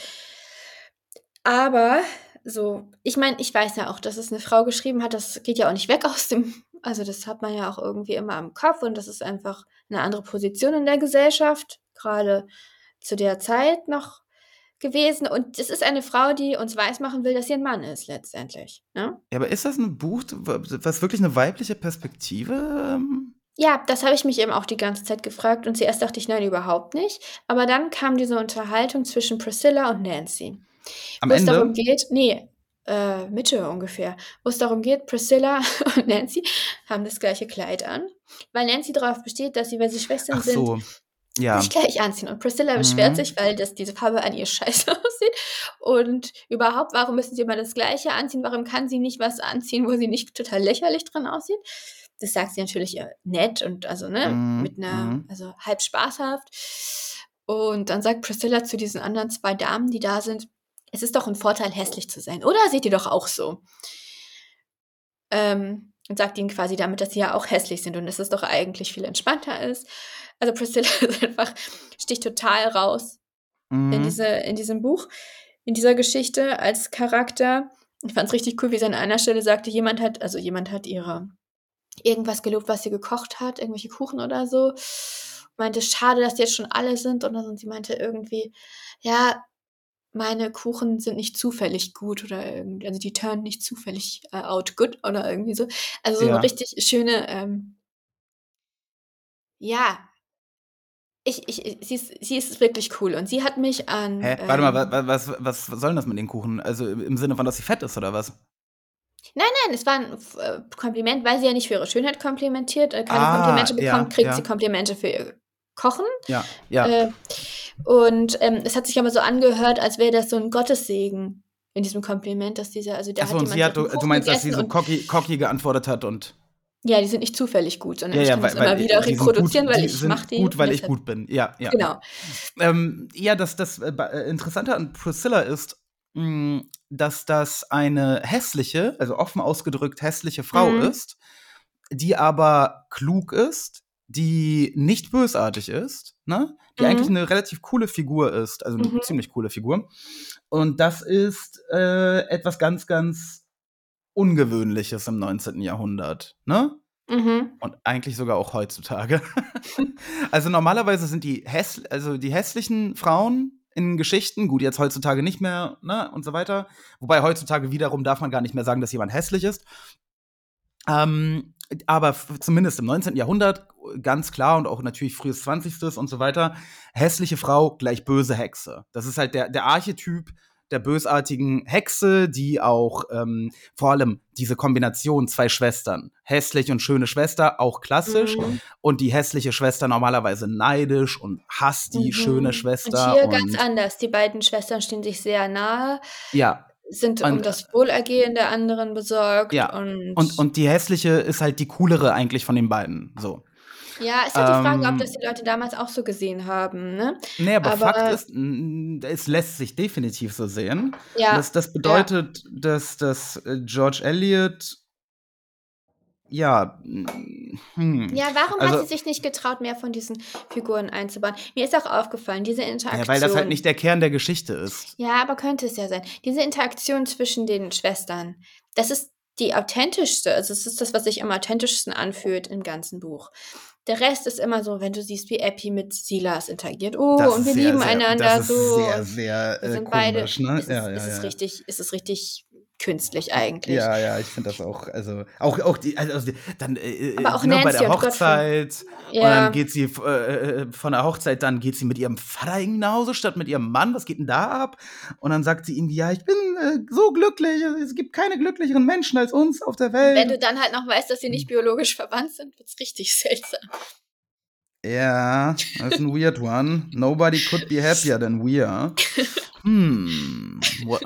[SPEAKER 4] Aber so, ich meine, ich weiß ja auch, dass es eine Frau geschrieben hat, das geht ja auch nicht weg aus dem, also das hat man ja auch irgendwie immer im Kopf und das ist einfach eine andere Position in der Gesellschaft, gerade zu der Zeit noch gewesen. Und es ist eine Frau, die uns weismachen will, dass sie ein Mann ist, letztendlich. Ne?
[SPEAKER 1] Ja, aber ist das ein Buch, was wirklich eine weibliche Perspektive? ähm,
[SPEAKER 4] Ja, das habe ich mich eben auch die ganze Zeit gefragt und zuerst dachte ich, nein, überhaupt nicht. Aber dann kam diese Unterhaltung zwischen Priscilla und Nancy.
[SPEAKER 1] Am
[SPEAKER 4] wo es darum
[SPEAKER 1] Ende?
[SPEAKER 4] geht, nee, äh, Mitte ungefähr, wo es darum geht, Priscilla und Nancy haben das gleiche Kleid an, weil Nancy darauf besteht, dass sie, wenn sie Schwestern
[SPEAKER 1] Ach
[SPEAKER 4] sind,
[SPEAKER 1] so, ja.
[SPEAKER 4] sich gleich anziehen. Und Priscilla beschwert
[SPEAKER 1] Mhm.
[SPEAKER 4] sich, weil das, diese Farbe an ihr scheiße aussieht. Und überhaupt, warum müssen sie immer das Gleiche anziehen? Warum kann sie nicht was anziehen, wo sie nicht total lächerlich drin aussieht? Das sagt sie natürlich äh, nett und also, ne,
[SPEAKER 1] Mhm,
[SPEAKER 4] mit einer,
[SPEAKER 1] mhm.
[SPEAKER 4] also halb spaßhaft. Und dann sagt Priscilla zu diesen anderen zwei Damen, die da sind, es ist doch ein Vorteil, hässlich zu sein. Oder seht ihr doch auch so? Ähm, und sagt ihnen quasi damit, dass sie ja auch hässlich sind und dass es doch eigentlich viel entspannter ist. Also Priscilla ist einfach, sticht total raus in,
[SPEAKER 1] Mhm.
[SPEAKER 4] diese, in diesem Buch, in dieser Geschichte als Charakter. Ich fand es richtig cool, wie sie an einer Stelle sagte, jemand hat, also jemand hat ihre irgendwas gelobt, was sie gekocht hat, irgendwelche Kuchen oder so. Meinte, schade, dass die jetzt schon alle sind. Und dann sie meinte irgendwie, ja, meine Kuchen sind nicht zufällig gut oder irgendwie, also die turn nicht zufällig äh, out good oder irgendwie so. Also so
[SPEAKER 1] Ja.
[SPEAKER 4] eine richtig schöne, ähm, ja, ich, ich, sie, ist, sie ist wirklich cool und sie hat mich an.
[SPEAKER 1] Hä? Warte mal,
[SPEAKER 4] ähm,
[SPEAKER 1] wa- was, was, was soll denn das mit den Kuchen? Also im Sinne von, dass sie fett ist oder was?
[SPEAKER 4] Nein, es war ein äh, Kompliment, weil sie ja nicht für ihre Schönheit komplimentiert, äh, keine
[SPEAKER 1] Ah,
[SPEAKER 4] Komplimente
[SPEAKER 1] ja,
[SPEAKER 4] bekommt, kriegt
[SPEAKER 1] ja.
[SPEAKER 4] sie Komplimente für ihr Kochen.
[SPEAKER 1] Ja, ja.
[SPEAKER 4] Äh, und ähm, es hat sich aber so angehört, als wäre das so ein Gottessegen in diesem Kompliment, dass dieser, also da
[SPEAKER 1] Achso,
[SPEAKER 4] hat
[SPEAKER 1] und sie hat, du, du meinst, dass sie so cocky, cocky geantwortet hat und.
[SPEAKER 4] Ja, die sind nicht zufällig gut, sondern
[SPEAKER 1] Ja,
[SPEAKER 4] ich
[SPEAKER 1] ja,
[SPEAKER 4] kann
[SPEAKER 1] weil,
[SPEAKER 4] das immer
[SPEAKER 1] weil
[SPEAKER 4] wieder reproduzieren,
[SPEAKER 1] gut,
[SPEAKER 4] weil ich mache die.
[SPEAKER 1] gut, weil ich gut bin. Ja, ja.
[SPEAKER 4] Genau.
[SPEAKER 1] Ähm, ja, das, das äh, äh, Interessante an Priscilla ist, mh, dass das eine hässliche, also offen ausgedrückt hässliche Frau
[SPEAKER 4] Mhm.
[SPEAKER 1] ist, die aber klug ist, die nicht bösartig ist, ne? die
[SPEAKER 4] Mhm.
[SPEAKER 1] eigentlich eine relativ coole Figur ist, also eine
[SPEAKER 4] Mhm.
[SPEAKER 1] ziemlich coole Figur. Und das ist äh, etwas ganz, ganz Ungewöhnliches im 19. Jahrhundert. Ne?
[SPEAKER 4] Mhm.
[SPEAKER 1] Und eigentlich sogar auch heutzutage. also normalerweise sind die, häss also die hässlichen Frauen in Geschichten, gut, jetzt heutzutage nicht mehr, ne, und so weiter. Wobei heutzutage wiederum darf man gar nicht mehr sagen, dass jemand hässlich ist. Ähm, aber zumindest im 19. Jahrhundert ganz klar und auch natürlich frühes 20. und so weiter, hässliche Frau gleich böse Hexe. Das ist halt der, der Archetyp der bösartigen Hexe, die auch ähm, vor allem diese Kombination zwei Schwestern, hässlich und schöne Schwester, auch klassisch,
[SPEAKER 4] Mhm.
[SPEAKER 1] und die hässliche Schwester normalerweise neidisch und hasst die
[SPEAKER 4] Mhm.
[SPEAKER 1] schöne Schwester.
[SPEAKER 4] Und hier
[SPEAKER 1] und,
[SPEAKER 4] ganz anders. Die beiden Schwestern stehen sich sehr nahe,
[SPEAKER 1] Ja,
[SPEAKER 4] sind um
[SPEAKER 1] Und-
[SPEAKER 4] das Wohlergehen der anderen besorgt.
[SPEAKER 1] Ja,
[SPEAKER 4] Und,
[SPEAKER 1] Und, und die hässliche ist halt die coolere eigentlich von den beiden. So.
[SPEAKER 4] Ja, ist halt die Frage, ob
[SPEAKER 1] Ähm,
[SPEAKER 4] das die Leute damals auch so gesehen haben, ne?
[SPEAKER 1] Ne, aber Fakt
[SPEAKER 4] Aber
[SPEAKER 1] ist, n es lässt sich definitiv so sehen.
[SPEAKER 4] Ja,
[SPEAKER 1] Das das
[SPEAKER 4] ja.
[SPEAKER 1] bedeutet, dass dass, äh, George Eliot ja, hm,
[SPEAKER 4] Ja, warum hat
[SPEAKER 1] also
[SPEAKER 4] sie sich nicht getraut, mehr von diesen Figuren einzubauen? Mir ist auch aufgefallen, diese
[SPEAKER 1] ja, weil das halt
[SPEAKER 4] Interaktion
[SPEAKER 1] nicht der Kern der Geschichte ist.
[SPEAKER 4] Ja, aber könnte es ja sein. Diese Interaktion zwischen den Schwestern, das ist die authentischste, also es ist das, was sich am authentischsten anfühlt im ganzen Buch. Der Rest ist immer so, wenn du siehst, wie Epi mit Silas interagiert. Oh,
[SPEAKER 1] Das
[SPEAKER 4] und wir
[SPEAKER 1] sehr,
[SPEAKER 4] lieben
[SPEAKER 1] sehr
[SPEAKER 4] einander
[SPEAKER 1] das ist
[SPEAKER 4] so.
[SPEAKER 1] sehr, sehr,
[SPEAKER 4] wir
[SPEAKER 1] äh,
[SPEAKER 4] sind beide.
[SPEAKER 1] komisch, ne?
[SPEAKER 4] Es ist,
[SPEAKER 1] Ja,
[SPEAKER 4] es
[SPEAKER 1] ja,
[SPEAKER 4] ist
[SPEAKER 1] ja.
[SPEAKER 4] richtig, es ist richtig künstlich eigentlich.
[SPEAKER 1] Ja, ja, ich finde das auch, also auch, auch die, also die, dann äh,
[SPEAKER 4] Aber auch
[SPEAKER 1] ne, bei
[SPEAKER 4] Nancy
[SPEAKER 1] der
[SPEAKER 4] und Godfrey.
[SPEAKER 1] Hochzeit und
[SPEAKER 4] Ja.
[SPEAKER 1] dann geht sie äh, äh, von der Hochzeit, dann geht sie mit ihrem Vater irgendwie nach Hause statt mit ihrem Mann. Was geht denn da ab? Und dann sagt sie irgendwie, ja, ich bin äh, so glücklich, es gibt keine glücklicheren Menschen als uns auf der
[SPEAKER 4] Und wenn
[SPEAKER 1] Welt.
[SPEAKER 4] du dann halt noch weißt, dass sie nicht biologisch verwandt sind, wird's richtig seltsam.
[SPEAKER 1] Ja, das ist ein weird one. Nobody could be happier than we are. Hm,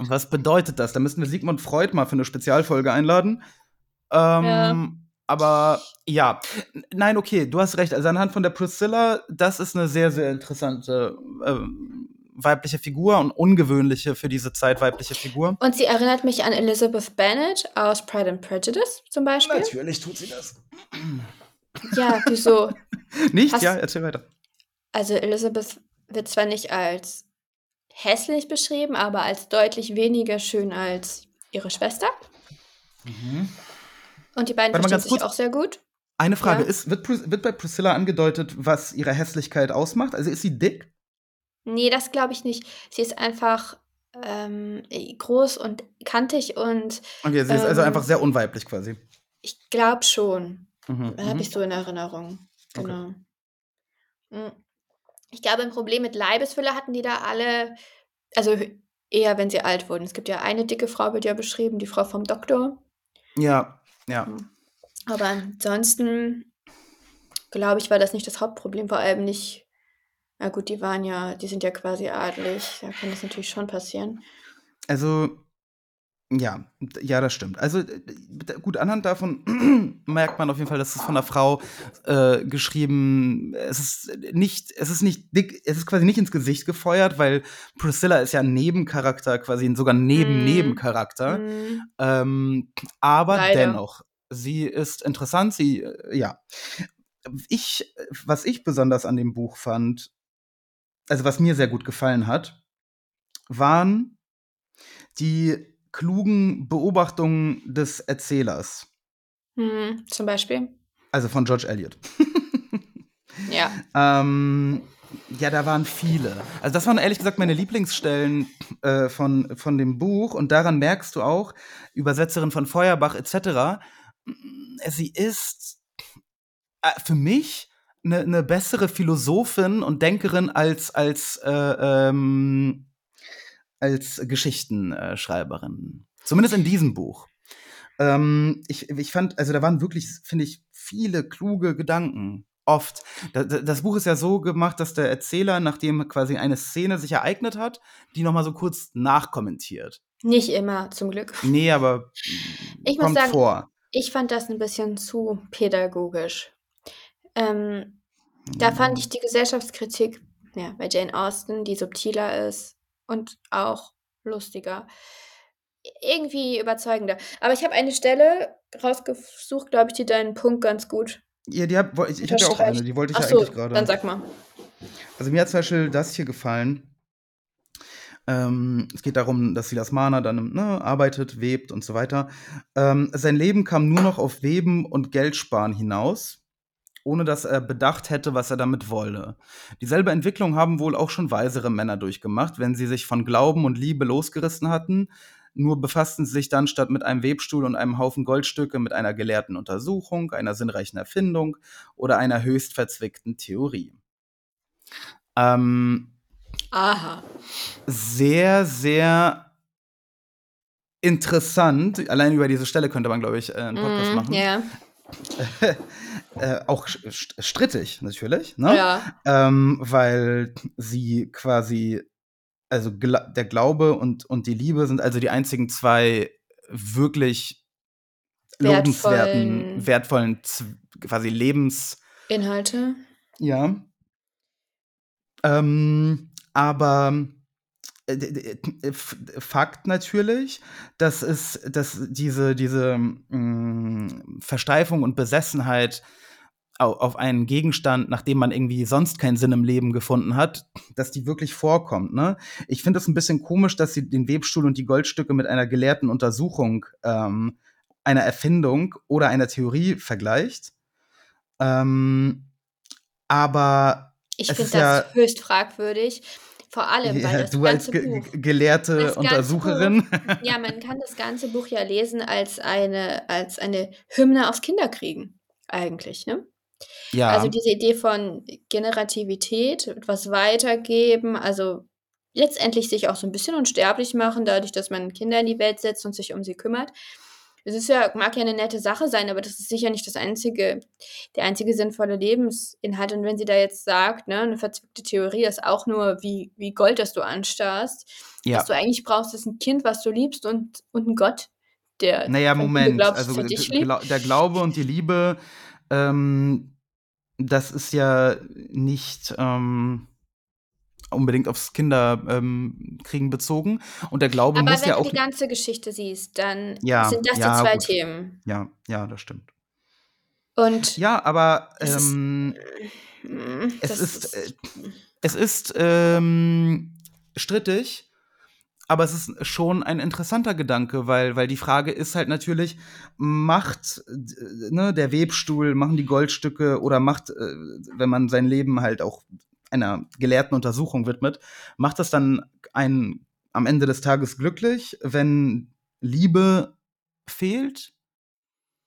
[SPEAKER 1] was bedeutet das? Da müssten wir Sigmund Freud mal für eine Spezialfolge einladen. Ähm,
[SPEAKER 4] Ja.
[SPEAKER 1] Aber ja, nein, okay, du hast recht. Also anhand von der Priscilla, das ist eine sehr, sehr interessante ähm, weibliche Figur und ungewöhnliche für diese Zeit weibliche Figur.
[SPEAKER 4] Und sie erinnert mich an Elizabeth Bennet aus Pride and Prejudice zum Beispiel.
[SPEAKER 1] Natürlich tut sie das.
[SPEAKER 4] Ja, wieso?
[SPEAKER 1] Nicht?
[SPEAKER 4] Hast-
[SPEAKER 1] ja, erzähl weiter.
[SPEAKER 4] Also Elizabeth wird zwar nicht als hässlich beschrieben, aber als deutlich weniger schön als ihre Schwester. Und die beiden
[SPEAKER 1] Warte
[SPEAKER 4] verstehen sich
[SPEAKER 1] kurz.
[SPEAKER 4] auch sehr gut.
[SPEAKER 1] Eine Frage
[SPEAKER 4] Ja.
[SPEAKER 1] ist, wird, wird bei Priscilla angedeutet, was ihre Hässlichkeit ausmacht? Also ist sie dick?
[SPEAKER 4] Nee, das glaube ich nicht. Sie ist einfach ähm, groß und kantig und
[SPEAKER 1] Okay, sie ist also
[SPEAKER 4] Ähm,
[SPEAKER 1] einfach sehr unweiblich quasi.
[SPEAKER 4] ich glaube schon.
[SPEAKER 1] Mhm,
[SPEAKER 4] Habe
[SPEAKER 1] mhm.
[SPEAKER 4] ich so in Erinnerung.
[SPEAKER 1] Okay.
[SPEAKER 4] Genau. Mm. Ich glaube, ein Problem mit Leibesfülle hatten die da alle, also eher, wenn sie alt wurden. Es gibt ja eine dicke Frau, wird ja beschrieben, die Frau vom Doktor.
[SPEAKER 1] Ja, ja.
[SPEAKER 4] Aber ansonsten, glaube ich, war das nicht das Hauptproblem. Vor allem nicht, na gut, die waren ja, die sind ja quasi adelig. Da kann das natürlich schon passieren.
[SPEAKER 1] Also, ja, ja, das stimmt. Also, gut, anhand davon merkt man auf jeden Fall, dass es von einer Frau äh, geschrieben, es ist nicht, es ist nicht dick, es ist quasi nicht ins Gesicht gefeuert, weil Priscilla ist ja ein Nebencharakter, quasi ein sogar. Neben-Nebencharakter.
[SPEAKER 4] Mm,
[SPEAKER 1] Ähm, aber
[SPEAKER 4] Leider.
[SPEAKER 1] dennoch, sie ist interessant, sie, äh, ja. Ich, was ich besonders an dem Buch fand, also was mir sehr gut gefallen hat, waren die klugen Beobachtungen des Erzählers,
[SPEAKER 4] mm, zum Beispiel.
[SPEAKER 1] also von George Eliot.
[SPEAKER 4] Ja.
[SPEAKER 1] Ähm, ja, da waren viele. Also das waren ehrlich gesagt meine Lieblingsstellen äh, von, von dem Buch und daran merkst du auch, Übersetzerin von Feuerbach etc., mm, sie ist äh, für mich eine, eine bessere Philosophin und Denkerin als, als, äh, ähm, als Geschichtenschreiberin. Zumindest in diesem Buch. Ähm, ich, ich fand, also da waren wirklich, finde ich, viele kluge Gedanken. Oft. Da- da- Das Buch ist ja so gemacht, dass der Erzähler, nachdem quasi eine Szene sich ereignet hat, die nochmal so kurz nachkommentiert.
[SPEAKER 4] Nicht immer, zum Glück.
[SPEAKER 1] Nee, aber
[SPEAKER 4] Ich muss
[SPEAKER 1] kommt
[SPEAKER 4] sagen,
[SPEAKER 1] vor.
[SPEAKER 4] Ich fand das ein bisschen zu pädagogisch. Ähm, da fand ich die Gesellschaftskritik ja, bei Jane Austen, die subtiler ist und auch lustiger, irgendwie überzeugender. Aber ich habe eine Stelle rausgesucht, glaube ich, die deinen Punkt ganz gut
[SPEAKER 1] Ja, die hab, ich ich ja auch eine, die wollte ich
[SPEAKER 4] Ach
[SPEAKER 1] ja
[SPEAKER 4] so,
[SPEAKER 1] eigentlich gerade.
[SPEAKER 4] dann sag mal.
[SPEAKER 1] Also mir hat zum Beispiel das hier gefallen. Ähm, es geht darum, dass Silas Mana dann ne, arbeitet, webt und so weiter. Ähm, sein Leben kam nur noch auf Weben und Geldsparen hinaus, ohne dass er bedacht hätte, was er damit wolle. Dieselbe Entwicklung haben wohl auch schon weisere Männer durchgemacht, wenn sie sich von Glauben und Liebe losgerissen hatten. Nur befassten sie sich dann statt mit einem Webstuhl und einem Haufen Goldstücke mit einer gelehrten Untersuchung, einer sinnreichen Erfindung oder einer höchst verzwickten Theorie. Ähm,
[SPEAKER 4] Aha.
[SPEAKER 1] sehr, sehr interessant. Allein über diese Stelle könnte man, glaube ich, äh, einen Podcast
[SPEAKER 4] Mhm,
[SPEAKER 1] machen.
[SPEAKER 4] ja.
[SPEAKER 1] äh, auch strittig, natürlich, ne?
[SPEAKER 4] Ja.
[SPEAKER 1] Ähm, weil sie quasi, also gla der Glaube und, und die Liebe sind also die einzigen zwei wirklich lobenswerten,
[SPEAKER 4] Wertvollen.
[SPEAKER 1] wertvollen, Z- quasi Lebens,
[SPEAKER 4] Inhalte.
[SPEAKER 1] Ja. Ähm, aber Fakt natürlich, dass es, dass diese, diese mh, Versteifung und Besessenheit au- auf einen Gegenstand, nachdem man irgendwie sonst keinen Sinn im Leben gefunden hat, dass die wirklich vorkommt. Ne? Ich finde es ein bisschen komisch, dass sie den Webstuhl und die Goldstücke mit einer gelehrten Untersuchung ähm, einer Erfindung oder einer Theorie vergleicht. Ähm, aber
[SPEAKER 4] Ich finde das
[SPEAKER 1] ja-
[SPEAKER 4] höchst fragwürdig. Vor allem, weil
[SPEAKER 1] ja,
[SPEAKER 4] das
[SPEAKER 1] du als
[SPEAKER 4] ganze
[SPEAKER 1] ge
[SPEAKER 4] Buch.
[SPEAKER 1] ge- gelehrte
[SPEAKER 4] Das
[SPEAKER 1] Untersucherin.
[SPEAKER 4] Ja, man kann das ganze Buch ja lesen als eine, als eine Hymne aufs Kinderkriegen, eigentlich, ne?
[SPEAKER 1] ja.
[SPEAKER 4] Also diese Idee von Generativität, etwas weitergeben, also letztendlich sich auch so ein bisschen unsterblich machen, dadurch, dass man Kinder in die Welt setzt und sich um sie kümmert. Es ist ja, mag ja eine nette Sache sein, aber das ist sicher nicht das einzige, der einzige sinnvolle Lebensinhalt. Und wenn sie da jetzt sagt, ne, eine verzwickte Theorie ist auch nur wie, wie Gold, das du anstarrst,
[SPEAKER 1] ja.
[SPEAKER 4] was du eigentlich brauchst, ist ein Kind, was du liebst und, und ein Gott, der
[SPEAKER 1] Naja, Moment.
[SPEAKER 4] du glaubst,
[SPEAKER 1] also
[SPEAKER 4] dass
[SPEAKER 1] g-
[SPEAKER 4] dich liebt.
[SPEAKER 1] glau- der Glaube und die Liebe, ähm, das ist ja nicht ähm, unbedingt aufs Kinderkriegen ähm, bezogen. Und der Glaube
[SPEAKER 4] Aber
[SPEAKER 1] muss
[SPEAKER 4] wenn
[SPEAKER 1] ja
[SPEAKER 4] du
[SPEAKER 1] auch.
[SPEAKER 4] die ganze Geschichte siehst, dann
[SPEAKER 1] Ja,
[SPEAKER 4] sind das
[SPEAKER 1] ja,
[SPEAKER 4] die zwei
[SPEAKER 1] gut.
[SPEAKER 4] Themen.
[SPEAKER 1] Ja, ja, das stimmt.
[SPEAKER 4] Und
[SPEAKER 1] Ja, aber
[SPEAKER 4] Es ist-
[SPEAKER 1] ähm,
[SPEAKER 4] mm,
[SPEAKER 1] es
[SPEAKER 4] das
[SPEAKER 1] ist, äh, es ist ähm, strittig, aber es ist schon ein interessanter Gedanke, weil, weil die Frage ist halt natürlich, macht ne, der Webstuhl, machen die Goldstücke oder macht, äh, wenn man sein Leben halt auch einer gelehrten Untersuchung widmet, macht das dann einen am Ende des Tages glücklich, wenn Liebe fehlt,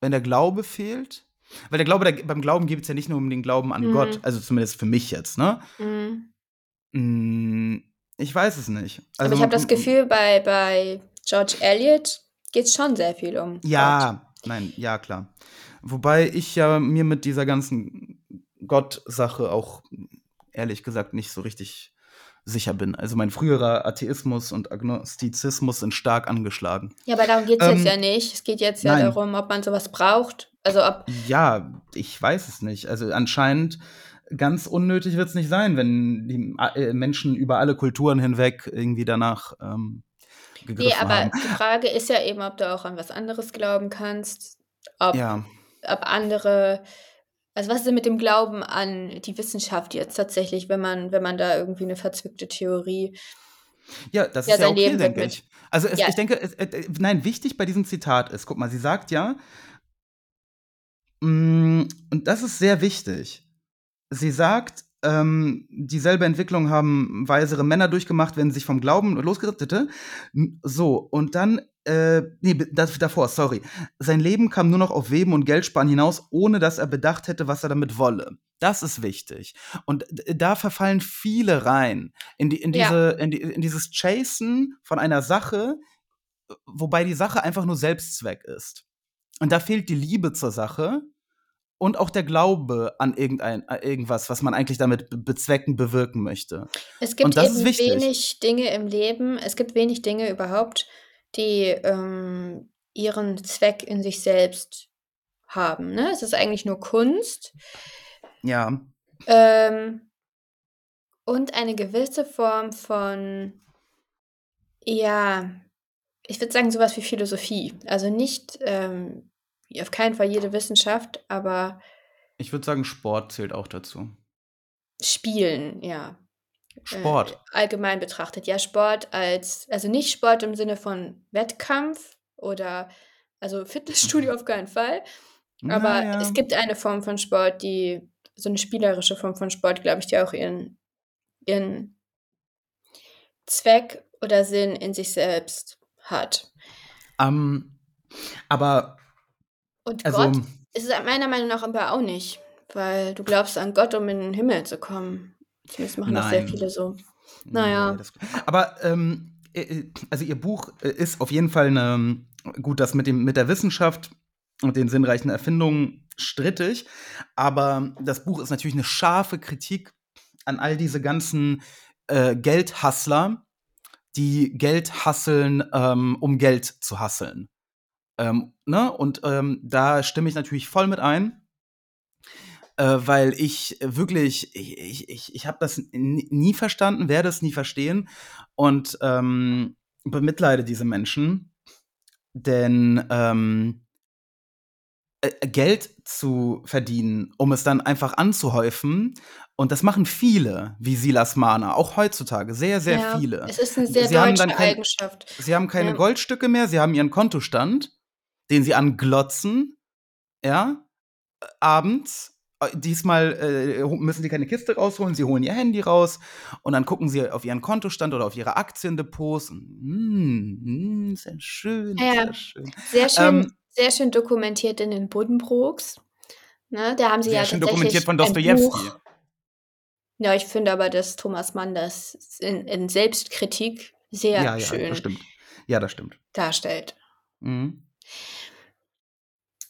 [SPEAKER 1] wenn der Glaube fehlt? Weil der Glaube, der, beim Glauben geht es ja nicht nur um den Glauben an
[SPEAKER 4] Mhm.
[SPEAKER 1] Gott, also zumindest für mich jetzt, ne?
[SPEAKER 4] mm.
[SPEAKER 1] Mm, Ich weiß es nicht. Also,
[SPEAKER 4] Aber ich habe das Gefühl, bei, bei George Eliot geht es schon sehr viel um. Gott.
[SPEAKER 1] Ja, nein, ja, klar. Wobei ich ja mir mit dieser ganzen Gott-Sache auch ehrlich gesagt nicht so richtig sicher bin. Also mein früherer Atheismus und Agnostizismus sind stark angeschlagen.
[SPEAKER 4] Ja, aber darum geht es
[SPEAKER 1] Ähm,
[SPEAKER 4] jetzt ja nicht. Es geht jetzt ja
[SPEAKER 1] nein.
[SPEAKER 4] darum, ob man sowas braucht. Also ob
[SPEAKER 1] Ja, ich weiß es nicht. Also anscheinend ganz unnötig wird es nicht sein, wenn die äh, Menschen über alle Kulturen hinweg irgendwie danach ähm, gegriffen
[SPEAKER 4] Nee, aber
[SPEAKER 1] haben.
[SPEAKER 4] die Frage ist ja eben, ob du auch an was anderes glauben kannst. Ob,
[SPEAKER 1] Ja,
[SPEAKER 4] ob andere. Also was ist denn mit dem Glauben an die Wissenschaft jetzt tatsächlich, wenn man, wenn man da irgendwie eine verzwickte Theorie.
[SPEAKER 1] ja, das
[SPEAKER 4] Ja,
[SPEAKER 1] ist ja okay,
[SPEAKER 4] Leben
[SPEAKER 1] denke ich. Also es,
[SPEAKER 4] Ja.
[SPEAKER 1] ich denke, es, äh, nein, wichtig bei diesem Zitat ist, guck mal, sie sagt ja, mm, und das ist sehr wichtig. Sie sagt, ähm, dieselbe Entwicklung haben weisere Männer durchgemacht, wenn sie sich vom Glauben losgerittete. So, und dann, äh, nee, das, davor, sorry. Sein Leben kam nur noch auf Weben und Geldsparen hinaus, ohne dass er bedacht hätte, was er damit wolle. Das ist wichtig. Und da verfallen viele rein. In, die, in,
[SPEAKER 4] Ja.
[SPEAKER 1] diese, in, die, in dieses Chasen von einer Sache, wobei die Sache einfach nur Selbstzweck ist. Und da fehlt die Liebe zur Sache und auch der Glaube an irgendein, an irgendwas, was man eigentlich damit be- bezwecken, bewirken möchte.
[SPEAKER 4] Es gibt eben wenig Dinge im Leben, es gibt wenig Dinge überhaupt, die ähm, ihren Zweck in sich selbst haben. Ne? Es ist eigentlich nur Kunst
[SPEAKER 1] Ja,
[SPEAKER 4] ähm, und eine gewisse Form von, ja, ich würde sagen, sowas wie Philosophie. Also nicht ähm, auf keinen Fall jede Wissenschaft, aber
[SPEAKER 1] ich würde sagen, Sport zählt auch dazu.
[SPEAKER 4] Spielen, ja.
[SPEAKER 1] Sport.
[SPEAKER 4] Äh, allgemein betrachtet. Ja, Sport als, also nicht Sport im Sinne von Wettkampf oder, also Fitnessstudio auf keinen Fall. Aber
[SPEAKER 1] Naja.
[SPEAKER 4] es gibt eine Form von Sport, die, so eine spielerische Form von Sport, glaube ich, die auch ihren, ihren Zweck oder Sinn in sich selbst hat.
[SPEAKER 1] Ähm, aber,
[SPEAKER 4] Und
[SPEAKER 1] also,
[SPEAKER 4] Gott ist es meiner Meinung nach aber auch nicht, weil du glaubst an Gott, um in den Himmel zu kommen. Zumindest machen das sehr
[SPEAKER 1] Nein.
[SPEAKER 4] viele so. Naja.
[SPEAKER 1] Nee, das, aber ähm, äh, äh, also ihr Buch äh, ist auf jeden Fall eine, gut, das mit, dem, mit der Wissenschaft und den sinnreichen Erfindungen strittig, aber das Buch ist natürlich eine scharfe Kritik an all diese ganzen äh, Geldhassler, die Geld hasseln, ähm, um Geld zu hasseln. Ähm, ne? Und ähm, da stimme ich natürlich voll mit ein. äh, weil ich wirklich, ich, ich, ich, ich habe das nie verstanden, werde es nie verstehen und ähm, bemitleide diese Menschen, denn ähm, äh, Geld zu verdienen, um es dann einfach anzuhäufen. Und das machen viele, wie Silas Mahner, auch heutzutage, sehr, sehr
[SPEAKER 4] Ja,
[SPEAKER 1] viele.
[SPEAKER 4] es ist eine sehr
[SPEAKER 1] Sie
[SPEAKER 4] deutsche
[SPEAKER 1] kein,
[SPEAKER 4] Eigenschaft.
[SPEAKER 1] Sie haben keine
[SPEAKER 4] Ja.
[SPEAKER 1] Goldstücke mehr, sie haben ihren Kontostand, den sie anglotzen, ja, abends. Äh, Diesmal äh, müssen sie keine Kiste rausholen, sie holen ihr Handy raus und dann gucken sie auf ihren Kontostand oder auf ihre Aktiendepots. Und, mm, mm, sehr schön,
[SPEAKER 4] Ja,
[SPEAKER 1] sehr schön.
[SPEAKER 4] sehr schön,
[SPEAKER 1] Ähm,
[SPEAKER 4] sehr schön dokumentiert in den Buddenbrooks. Ne, da haben sie
[SPEAKER 1] sehr
[SPEAKER 4] ja
[SPEAKER 1] schön dokumentiert von.
[SPEAKER 4] Buch. Ja, ich finde aber, dass Thomas Mann das in, in Selbstkritik sehr
[SPEAKER 1] Ja, ja,
[SPEAKER 4] schön
[SPEAKER 1] das stimmt. Ja, das stimmt.
[SPEAKER 4] darstellt.
[SPEAKER 1] Mhm.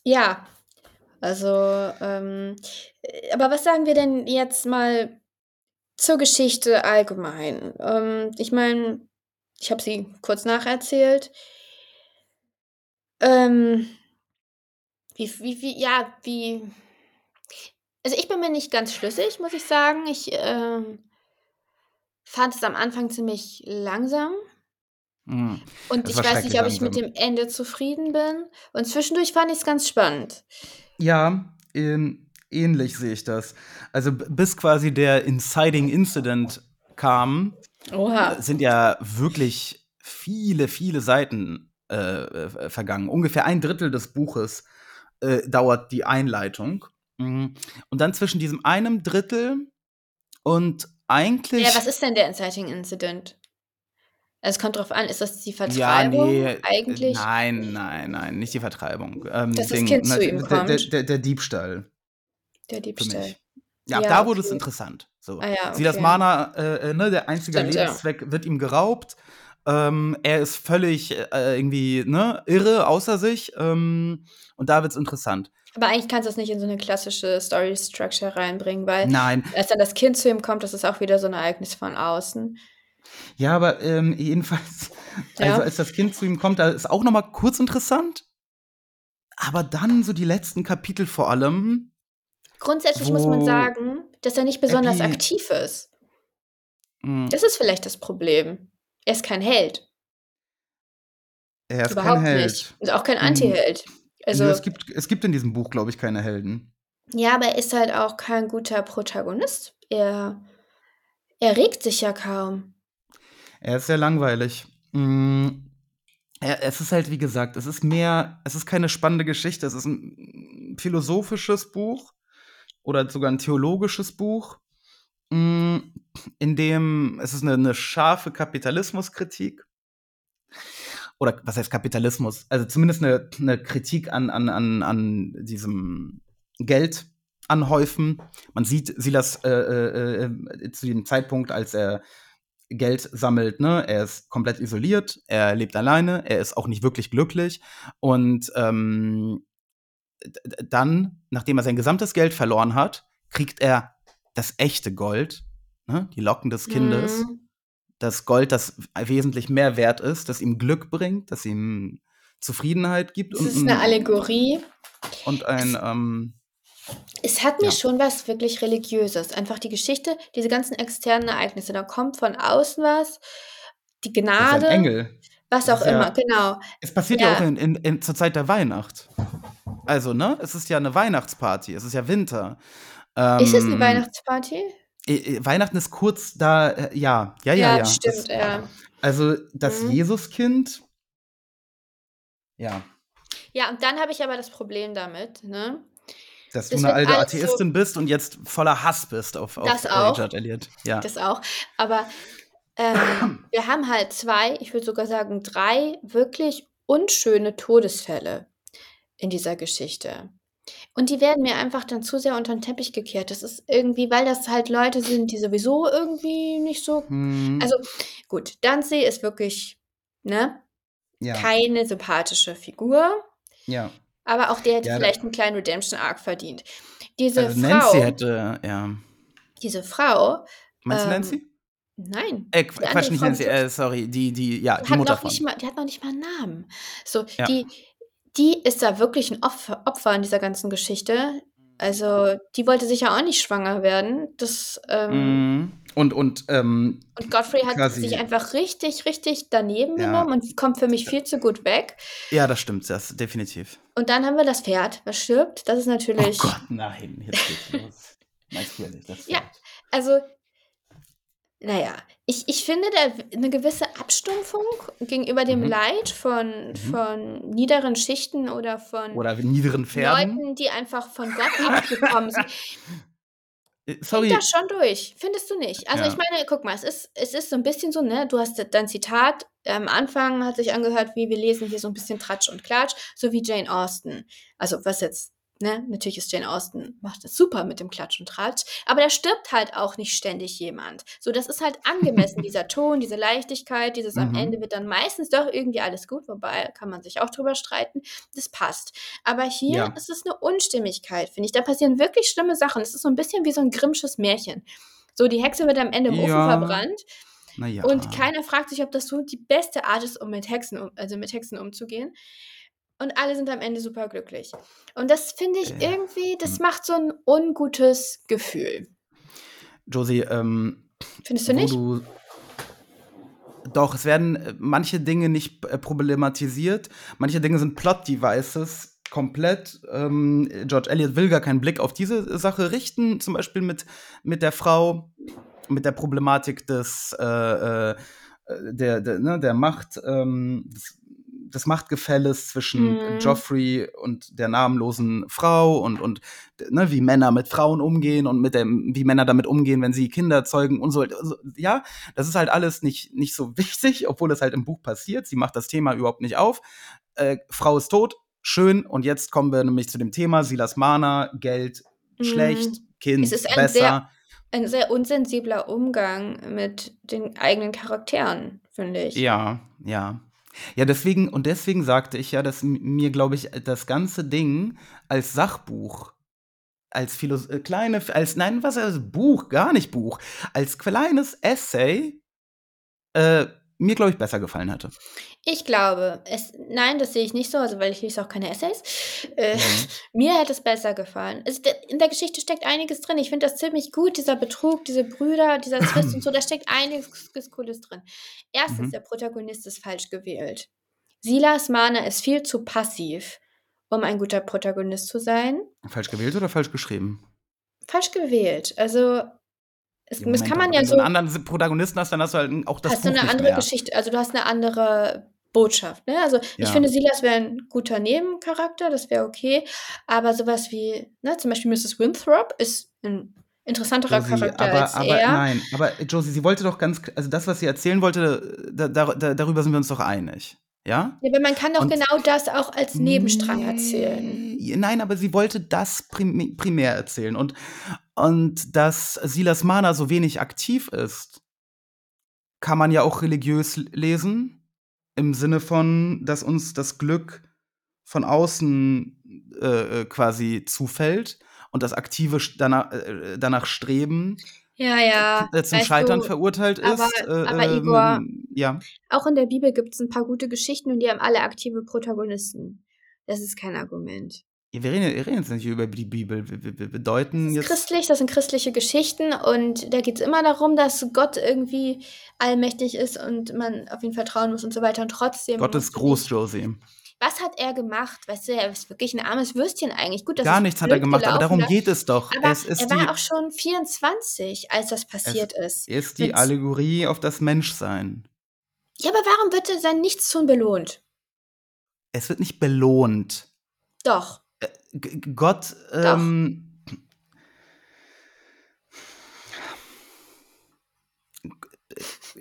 [SPEAKER 4] Ja, also, ähm, äh, aber was sagen wir denn jetzt mal zur Geschichte allgemein? Ähm, ich meine, ich habe sie kurz nacherzählt. Ähm, wie, wie, wie, ja, wie. Also ich bin mir nicht ganz schlüssig, muss ich sagen. Ich ähm, fand es am Anfang ziemlich langsam.
[SPEAKER 1] Mhm.
[SPEAKER 4] Und
[SPEAKER 1] Es
[SPEAKER 4] ich weiß nicht, ob ich mit dem Ende zufrieden bin. Und zwischendurch fand ich es ganz spannend.
[SPEAKER 1] Ja, ähm, ähnlich sehe ich das. Also bis quasi der Inciting Incident kam,
[SPEAKER 4] Oha.
[SPEAKER 1] sind ja wirklich viele, viele Seiten äh, äh, vergangen. Ungefähr ein Drittel des Buches äh, dauert die Einleitung. Mhm. Und dann zwischen diesem einem Drittel und eigentlich.
[SPEAKER 4] Ja, was ist denn der Inciting Incident? Es kommt drauf an, ist das die
[SPEAKER 1] Ja,
[SPEAKER 4] Vertreibung
[SPEAKER 1] nee, äh,
[SPEAKER 4] eigentlich?
[SPEAKER 1] nein, nein, nein, nicht die Vertreibung. Ähm,
[SPEAKER 4] Dass das Kind zu ihm
[SPEAKER 1] der, der,
[SPEAKER 4] kommt?
[SPEAKER 1] der, der Diebstahl
[SPEAKER 4] Der Diebstahl.
[SPEAKER 1] Ja,
[SPEAKER 4] Ja,
[SPEAKER 1] da wurde es
[SPEAKER 4] okay.
[SPEAKER 1] interessant. So.
[SPEAKER 4] Ah ja,
[SPEAKER 1] Silas
[SPEAKER 4] okay.
[SPEAKER 1] Mana, äh, äh, ne, der einzige
[SPEAKER 4] Stimmt, ja.
[SPEAKER 1] Lebenszweck wird ihm geraubt. Ähm, er ist völlig äh, irgendwie ne, irre außer sich. Ähm, und da wird es interessant.
[SPEAKER 4] Aber eigentlich kannst du es nicht in so eine klassische Story Structure reinbringen, weil
[SPEAKER 1] Nein,
[SPEAKER 4] als dann das Kind zu ihm kommt, das ist auch wieder so ein Ereignis von außen.
[SPEAKER 1] Ja, aber ähm, jedenfalls,
[SPEAKER 4] Ja.
[SPEAKER 1] also als das Kind zu ihm kommt, da ist auch noch mal kurz interessant. Aber dann so die letzten Kapitel vor allem.
[SPEAKER 4] Grundsätzlich muss man sagen, dass er nicht besonders
[SPEAKER 1] Abby-
[SPEAKER 4] aktiv ist.
[SPEAKER 1] mh,
[SPEAKER 4] Das ist vielleicht das Problem. Er ist kein Held.
[SPEAKER 1] er ist
[SPEAKER 4] Überhaupt
[SPEAKER 1] kein Held.
[SPEAKER 4] nicht. Und auch kein
[SPEAKER 1] Mhm.
[SPEAKER 4] Anti-Held. Also,
[SPEAKER 1] es, gibt, es gibt in diesem Buch, glaube ich, keine Helden.
[SPEAKER 4] ja, aber er ist halt auch kein guter Protagonist. Er, er regt sich ja kaum.
[SPEAKER 1] Er ist sehr langweilig. Mm, es ist halt, wie gesagt, es ist mehr, es ist keine spannende Geschichte, es ist ein philosophisches Buch oder sogar ein theologisches Buch, mm, in dem es ist eine, eine scharfe Kapitalismuskritik. Oder was heißt Kapitalismus? Also zumindest eine, eine Kritik an, an, an, an diesem Geld anhäufen. Man sieht Silas äh, äh, äh, zu dem Zeitpunkt, als er Geld sammelt, ne? Er ist komplett isoliert, er lebt alleine, er ist auch nicht wirklich glücklich. Und ähm, dann, nachdem er sein gesamtes Geld verloren hat, kriegt er das echte Gold, ne? die Locken des Kindes.
[SPEAKER 4] Mhm.
[SPEAKER 1] Das Gold, das wesentlich mehr wert ist, das ihm Glück bringt, das ihm Zufriedenheit gibt.
[SPEAKER 4] Es ist eine Allegorie.
[SPEAKER 1] Und ein, ähm,
[SPEAKER 4] Es hat mir
[SPEAKER 1] Ja.
[SPEAKER 4] schon was wirklich Religiöses. Einfach die Geschichte, diese ganzen externen Ereignisse. Da kommt von außen was, die
[SPEAKER 1] das ist ein
[SPEAKER 4] Gnade,
[SPEAKER 1] Engel.
[SPEAKER 4] was
[SPEAKER 1] Das
[SPEAKER 4] auch
[SPEAKER 1] ist ja-
[SPEAKER 4] immer, genau.
[SPEAKER 1] Es passiert ja,
[SPEAKER 4] Ja.
[SPEAKER 1] auch in, in, in, zur Zeit der Weihnacht. Also, ne? Es ist ja eine Weihnachtsparty, es ist ja Winter.
[SPEAKER 4] Ist es eine
[SPEAKER 1] Ähm,
[SPEAKER 4] Weihnachtsparty?
[SPEAKER 1] äh, äh, Weihnachten ist kurz da, äh, ja, ja, ja, ja.
[SPEAKER 4] stimmt,
[SPEAKER 1] Das,
[SPEAKER 4] ja.
[SPEAKER 1] also, das
[SPEAKER 4] Mhm.
[SPEAKER 1] Jesuskind, ja,
[SPEAKER 4] Ja, und dann habe ich aber das Problem damit, ne?
[SPEAKER 1] Dass du
[SPEAKER 4] Das
[SPEAKER 1] eine
[SPEAKER 4] wird
[SPEAKER 1] alte
[SPEAKER 4] alles so-
[SPEAKER 1] Atheistin bist und jetzt voller Hass bist auf, auf
[SPEAKER 4] Das auch.
[SPEAKER 1] Judd Elliot. Ja.
[SPEAKER 4] Das auch. Aber ähm, wir haben halt zwei, ich würde sogar sagen drei wirklich unschöne Todesfälle in dieser Geschichte. Und die werden mir einfach dann zu sehr unter den Teppich gekehrt. Das ist irgendwie, weil das halt Leute sind, die sowieso irgendwie nicht so.
[SPEAKER 1] Hm,
[SPEAKER 4] Also gut, Danzi ist wirklich, ne,
[SPEAKER 1] ja,
[SPEAKER 4] keine sympathische Figur.
[SPEAKER 1] ja.
[SPEAKER 4] Aber auch der hätte
[SPEAKER 1] Ja,
[SPEAKER 4] vielleicht einen kleinen Redemption-Arc verdient. Diese
[SPEAKER 1] Also
[SPEAKER 4] Frau,
[SPEAKER 1] Nancy hätte, ja.
[SPEAKER 4] diese Frau,
[SPEAKER 1] Meinst du
[SPEAKER 4] Ähm,
[SPEAKER 1] Nancy?
[SPEAKER 4] nein,
[SPEAKER 1] Äh,
[SPEAKER 4] die
[SPEAKER 1] Quatsch, nicht
[SPEAKER 4] Frau
[SPEAKER 1] Nancy, äh, sorry, die, die, ja, die
[SPEAKER 4] hat
[SPEAKER 1] Mutter
[SPEAKER 4] noch
[SPEAKER 1] von.
[SPEAKER 4] nicht mal, die hat noch nicht mal einen Namen. So,
[SPEAKER 1] Ja.
[SPEAKER 4] die, die ist da wirklich ein Opfer, Opfer in dieser ganzen Geschichte. Also, die wollte sicher auch nicht schwanger werden. Das, ähm
[SPEAKER 1] Mhm. Und und, ähm,
[SPEAKER 4] und Godfrey hat
[SPEAKER 1] quasi
[SPEAKER 4] sich einfach richtig, richtig daneben
[SPEAKER 1] Ja.
[SPEAKER 4] genommen und kommt für mich viel zu gut weg.
[SPEAKER 1] Ja, das stimmt, das definitiv.
[SPEAKER 4] Und dann haben wir das Pferd, was stirbt. Das ist
[SPEAKER 1] Oh
[SPEAKER 4] natürlich
[SPEAKER 1] Gott, nein, jetzt geht's los. Du ehrlich, das
[SPEAKER 4] Ja. Also, na ja, ich ich finde da 'ne gewisse Abstumpfung gegenüber dem
[SPEAKER 1] Mhm.
[SPEAKER 4] Leid von
[SPEAKER 1] Mhm.
[SPEAKER 4] von niederen Schichten oder von
[SPEAKER 1] Oder niederen Pferden.
[SPEAKER 4] Leuten, die einfach von Gott abgekommen sind.
[SPEAKER 1] Äh, sorry.
[SPEAKER 4] das schon durch, findest du nicht? Also,
[SPEAKER 1] Ja.
[SPEAKER 4] ich meine, guck mal, es ist es ist so 'n bisschen so, ne, du hast dein Zitat am Anfang hat sich angehört wie: „Wir lesen hier so 'n bisschen Tratsch und Klatsch“, so wie Jane Austen. Also, was jetzt ne, natürlich ist Jane Austen macht das super mit dem Klatsch und Tratsch, aber da stirbt halt auch nicht ständig jemand. So, das ist halt angemessen, dieser Ton, diese Leichtigkeit, dieses am
[SPEAKER 1] Mhm.
[SPEAKER 4] Ende wird dann meistens doch irgendwie alles gut, wobei kann man sich auch drüber streiten. Das passt. Aber hier
[SPEAKER 1] Ja.
[SPEAKER 4] ist es 'ne Unstimmigkeit, finde ich. Da passieren wirklich schlimme Sachen. Es ist so 'n bisschen wie so 'n Grimmsches Märchen. So, die Hexe wird am Ende im Ofen
[SPEAKER 1] Ja.
[SPEAKER 4] verbrannt
[SPEAKER 1] Na ja.
[SPEAKER 4] und keiner fragt sich, ob das so die beste Art ist, um mit Hexen um also, mit Hexen umzugehen. Und alle sind am Ende superglücklich. Und das finde ich
[SPEAKER 1] Ja.
[SPEAKER 4] irgendwie das
[SPEAKER 1] Hm.
[SPEAKER 4] macht so 'n ungutes Gefühl.
[SPEAKER 1] Josie, ähm,
[SPEAKER 4] Findest du nicht?
[SPEAKER 1] du doch, es werden, äh, manche Dinge nicht, äh, problematisiert. Manche Dinge sind Plot-Devices komplett. Ähm, George Eliot will gar keinen Blick auf diese Sache richten, zum Beispiel mit mit der Frau, mit der Problematik des, äh, äh, der der ne, der Macht, ähm, des des Machtgefälles zwischen
[SPEAKER 4] Mhm.
[SPEAKER 1] Joffrey und der namenlosen Frau und und ne, wie Männer mit Frauen umgehen und mit dem wie Männer damit umgehen, wenn sie Kinder zeugen und so. Also, ja, das ist halt alles nicht nicht so wichtig, obwohl es halt im Buch passiert. Sie macht das Thema überhaupt nicht auf. Äh, Frau ist tot, schön. Und jetzt kommen wir nämlich zu dem Thema Silas Mana, Geld, schlecht,
[SPEAKER 4] Mhm.
[SPEAKER 1] Kind,
[SPEAKER 4] Es ist ein
[SPEAKER 1] besser.
[SPEAKER 4] sehr ein sehr unsensibler Umgang mit den eigenen Charakteren, finde ich.
[SPEAKER 1] Ja, ja. Ja, deswegen und deswegen sagte ich ja, dass mir, glaube ich, das ganze Ding als Sachbuch, als Philos äh, kleine als nein, was als Buch, gar nicht Buch, als kleines Essay, äh, mir, glaube ich, besser gefallen hätte.
[SPEAKER 4] Ich glaube, es nein, das sehe ich nicht so, also, weil ich lese auch keine Essays. Äh,
[SPEAKER 1] Mhm.
[SPEAKER 4] mir hätte es besser gefallen. Also, d in der Geschichte steckt einiges drin. Ich finde das ziemlich gut, dieser Betrug, diese Brüder, dieser Zwist und so, da steckt einiges Cooles drin. Erstens,
[SPEAKER 1] Mhm.
[SPEAKER 4] der Protagonist ist falsch gewählt. Silas Mana ist viel zu passiv, um ein guter Protagonist zu sein.
[SPEAKER 1] Falsch gewählt oder falsch geschrieben?
[SPEAKER 4] Falsch gewählt. Also, es das kann man ja
[SPEAKER 1] wenn du
[SPEAKER 4] so
[SPEAKER 1] einen anderen Protagonisten hast, dann hast du halt auch das
[SPEAKER 4] hast du
[SPEAKER 1] Buch
[SPEAKER 4] 'ne
[SPEAKER 1] nicht
[SPEAKER 4] andere
[SPEAKER 1] mehr.
[SPEAKER 4] Geschichte also, du hast 'ne andere Botschaft, ne? Also, ich
[SPEAKER 1] Ja.
[SPEAKER 4] finde, Silas wäre 'n guter Nebencharakter, das wäre okay, aber so was wie, ne, zum Beispiel Mrs. Winthrop ist 'n interessanterer
[SPEAKER 1] Josie,
[SPEAKER 4] Charakter
[SPEAKER 1] aber
[SPEAKER 4] als
[SPEAKER 1] aber
[SPEAKER 4] er.
[SPEAKER 1] nein, aber Josie, sie wollte doch ganz also, das, was sie erzählen wollte, da da da darüber sind wir uns doch einig, ja?
[SPEAKER 4] Ja, aber man kann doch
[SPEAKER 1] Und
[SPEAKER 4] genau das auch als Nebenstrang erzählen.
[SPEAKER 1] Ne, nein, aber sie wollte das prim primär erzählen und und dass Silas Mana so wenig aktiv ist, kann man ja auch religiös lesen, im Sinne von, dass uns das Glück von außen, äh, äh, quasi zufällt und das aktive sch dana äh, danach Streben,
[SPEAKER 4] Ja, ja,
[SPEAKER 1] äh, zum
[SPEAKER 4] weißt
[SPEAKER 1] Scheitern
[SPEAKER 4] du,
[SPEAKER 1] verurteilt
[SPEAKER 4] aber
[SPEAKER 1] ist, äh,
[SPEAKER 4] aber Igor,
[SPEAKER 1] ähm, ja.
[SPEAKER 4] auch in der Bibel gibt's 'n paar gute Geschichten und die haben alle aktive Protagonisten. Das ist kein Argument.
[SPEAKER 1] Ja, wir reden wir reden jetzt nicht über die Bibel. Wir wir wir wir deuten
[SPEAKER 4] Das ist
[SPEAKER 1] jetzt
[SPEAKER 4] christlich, das sind christliche Geschichten und da geht's immer darum, dass Gott irgendwie allmächtig ist und man auf ihn vertrauen muss und so weiter und trotzdem
[SPEAKER 1] Gott ist groß, Josie.
[SPEAKER 4] Was hat er gemacht? Weißt du, er ist wirklich 'n armes Würstchen eigentlich. Gut,
[SPEAKER 1] Gar nichts hat er gemacht, aber darum
[SPEAKER 4] da
[SPEAKER 1] geht es doch.
[SPEAKER 4] aber
[SPEAKER 1] Es
[SPEAKER 4] er
[SPEAKER 1] die
[SPEAKER 4] war auch schon 24, als das passiert ist.
[SPEAKER 1] ist die
[SPEAKER 4] Mit
[SPEAKER 1] Allegorie auf das Menschsein.
[SPEAKER 4] Ja, aber warum wird er sein Nichtstun belohnt?
[SPEAKER 1] Es wird nicht belohnt.
[SPEAKER 4] Doch.
[SPEAKER 1] Äh, G Gott,
[SPEAKER 4] Doch.
[SPEAKER 1] ähm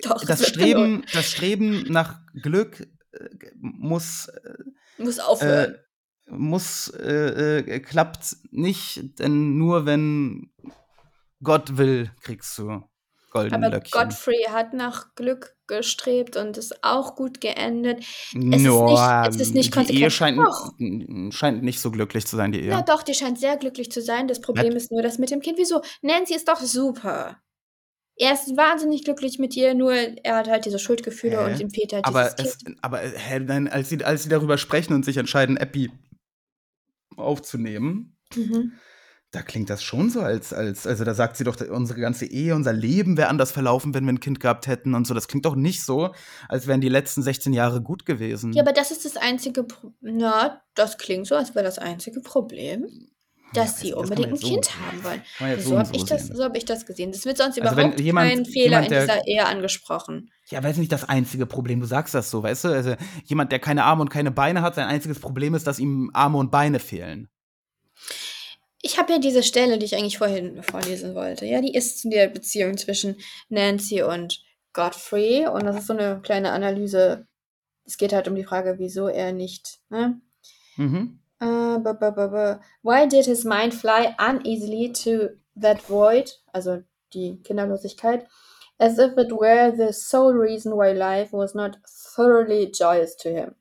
[SPEAKER 4] Doch,
[SPEAKER 1] das. Streben das Streben nach Glück, muss,
[SPEAKER 4] Muss
[SPEAKER 1] äh,
[SPEAKER 4] aufhören.
[SPEAKER 1] äh muss äh, äh, klappt nicht, denn nur wenn Gott will, kriegst du goldene
[SPEAKER 4] Aber
[SPEAKER 1] Löckchen.
[SPEAKER 4] Godfrey hat nach Glück gestrebt und ist auch gut geendet. Es ist nicht
[SPEAKER 1] Ja,
[SPEAKER 4] es ist nicht
[SPEAKER 1] die Ehe
[SPEAKER 4] konsequent.
[SPEAKER 1] scheint scheint nicht so glücklich zu sein, die
[SPEAKER 4] Ja
[SPEAKER 1] Ehe.
[SPEAKER 4] doch, die scheint sehr glücklich zu sein. Das Problem
[SPEAKER 1] Was?
[SPEAKER 4] ist nur das mit dem Kind. Wieso? Nancy ist doch super. Er ist wahnsinnig glücklich mit ihr, nur er hat halt diese Schuldgefühle und
[SPEAKER 1] Hä?
[SPEAKER 4] ihm fehlt halt
[SPEAKER 1] Aber
[SPEAKER 4] dieses
[SPEAKER 1] es
[SPEAKER 4] Kind.
[SPEAKER 1] aber, hä, nein, als sie als sie darüber sprechen und sich entscheiden, Epi aufzunehmen,
[SPEAKER 4] Mhm.
[SPEAKER 1] da klingt das schon so, als, als, also da sagt sie doch, unsere ganze Ehe, unser Leben wäre anders verlaufen, wenn wir ein Kind gehabt hätten und so. Das klingt doch nicht so, als wären die letzten 16 Jahre gut gewesen.
[SPEAKER 4] Ja, aber das ist das einzige, Pro na, das klingt so, als wäre das einzige Problem, dass sie
[SPEAKER 1] das kann man
[SPEAKER 4] unbedingt ein
[SPEAKER 1] so
[SPEAKER 4] Kind haben wollen.
[SPEAKER 1] Jetzt so
[SPEAKER 4] So habe ich, das- so hab ich das gesehen. Das wird sonst
[SPEAKER 1] Also
[SPEAKER 4] überhaupt
[SPEAKER 1] jemand-
[SPEAKER 4] kein Fehler
[SPEAKER 1] jemand,
[SPEAKER 4] in
[SPEAKER 1] der-
[SPEAKER 4] dieser Ehe angesprochen.
[SPEAKER 1] Ja, ist nicht das einzige Problem. Du sagst das so, weißt du? Also jemand, der keine Arme und keine Beine hat, sein einziges Problem ist, dass ihm Arme und Beine fehlen.
[SPEAKER 4] Ich habe ja diese Stelle, die ich eigentlich vorhin vorlesen wollte. Ja, die ist zu der Beziehung zwischen Nancy und Godfrey. Und das ist so eine kleine Analyse. Es geht halt um die Frage, wieso er nicht. Ne?
[SPEAKER 1] Mhm.
[SPEAKER 4] Uh, bu- Why did his mind fly uneasily to that void, also die Kinderlosigkeit, as if it were the sole reason why life was not thoroughly joyous to him?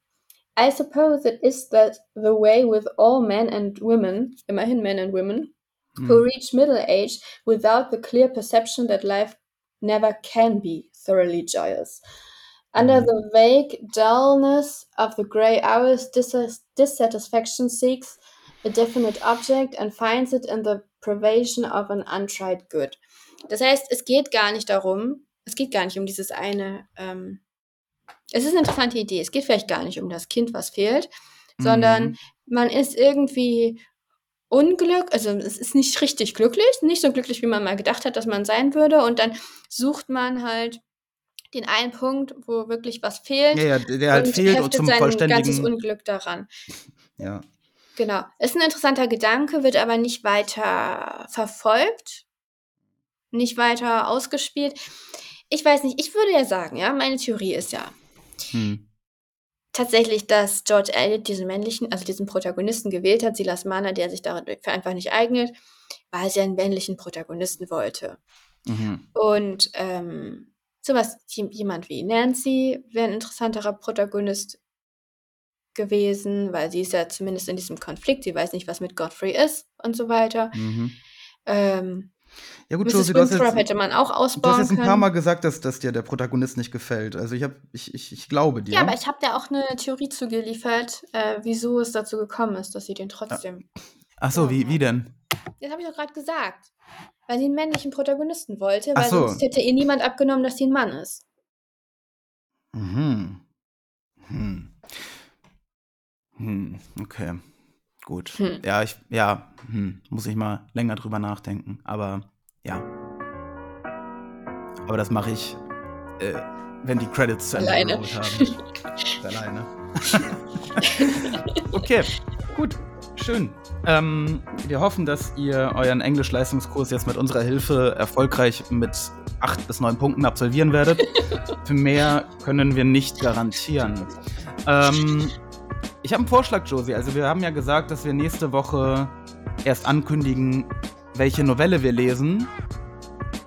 [SPEAKER 4] I suppose it is that the way with all men and women, immerhin men and women, who
[SPEAKER 1] Hm.
[SPEAKER 4] reach middle age without the clear perception that life never can be thoroughly joyous. Under
[SPEAKER 1] Mhm.
[SPEAKER 4] the vague dullness of the grey hours, dis- dissatisfaction seeks a definite object and finds it in the privation of an untried good. Das heißt, es geht gar nicht darum, es geht gar nicht um dieses eine, ähm, es ist eine interessante Idee, es geht vielleicht gar nicht um das Kind, was fehlt, sondern
[SPEAKER 1] Mhm.
[SPEAKER 4] man ist irgendwie Unglück, also es ist nicht richtig glücklich, nicht so glücklich, wie man mal gedacht hat, dass man sein würde. Und dann sucht man halt den einen Punkt, wo wirklich was fehlt.
[SPEAKER 1] Ja, ja, der halt
[SPEAKER 4] und
[SPEAKER 1] fehlt und zum
[SPEAKER 4] sein ganzes
[SPEAKER 1] vollständigen.
[SPEAKER 4] Unglück daran.
[SPEAKER 1] Ja.
[SPEAKER 4] Genau. Ist ein interessanter Gedanke, wird aber nicht weiter verfolgt, nicht weiter ausgespielt. Ich weiß nicht, ich würde ja sagen, ja, meine Theorie ist ja
[SPEAKER 1] Hm.
[SPEAKER 4] tatsächlich, dass George Eliot diesen männlichen, also diesen Protagonisten gewählt hat, Silas Mana, der sich dafür einfach nicht eignet, weil sie einen männlichen Protagonisten wollte.
[SPEAKER 1] Mhm.
[SPEAKER 4] Und ähm, sowas, jem- jemand wie Nancy wäre ein interessanterer Protagonist gewesen, weil sie ist ja zumindest in diesem Konflikt, sie weiß nicht, was mit Godfrey ist und so weiter.
[SPEAKER 1] Mhm.
[SPEAKER 4] Ähm,
[SPEAKER 1] Ja gut,
[SPEAKER 4] Mrs.
[SPEAKER 1] Josie, du hast,
[SPEAKER 4] Winthrop
[SPEAKER 1] jetzt,
[SPEAKER 4] hätte man auch
[SPEAKER 1] du hast
[SPEAKER 4] ausbauen
[SPEAKER 1] jetzt ein paar
[SPEAKER 4] können.
[SPEAKER 1] Mal gesagt, dass, dass dir der Protagonist nicht gefällt. Also ich, hab, ich, ich, ich glaube dir.
[SPEAKER 4] Ja, aber ich habe da auch eine Theorie zugeliefert, äh, wieso es dazu gekommen ist, dass sie
[SPEAKER 1] Ah.
[SPEAKER 4] den trotzdem.
[SPEAKER 1] Ach so, wie, wie denn?
[SPEAKER 4] Das habe ich doch gerade gesagt. Weil sie einen männlichen Protagonisten wollte, weil
[SPEAKER 1] so.
[SPEAKER 4] sonst hätte ihr niemand abgenommen, dass sie ein Mann ist.
[SPEAKER 1] Mhm. Hm. Hm, okay. Gut.
[SPEAKER 4] Hm.
[SPEAKER 1] Ja, ich, ja, hm, muss ich mal länger drüber nachdenken. Aber ja. Aber das mache ich, äh, wenn die Credits zu Ende
[SPEAKER 4] Alleine.
[SPEAKER 1] haben. Alleine. okay, gut. Schön. Ähm, wir hoffen, dass ihr euren Englischleistungskurs jetzt mit unserer Hilfe erfolgreich mit acht bis neun Punkten absolvieren werdet. Für mehr können wir nicht garantieren. Ähm, ich habe einen Vorschlag, Josie. Also wir haben ja gesagt, dass wir nächste Woche erst ankündigen, welche Novelle wir lesen.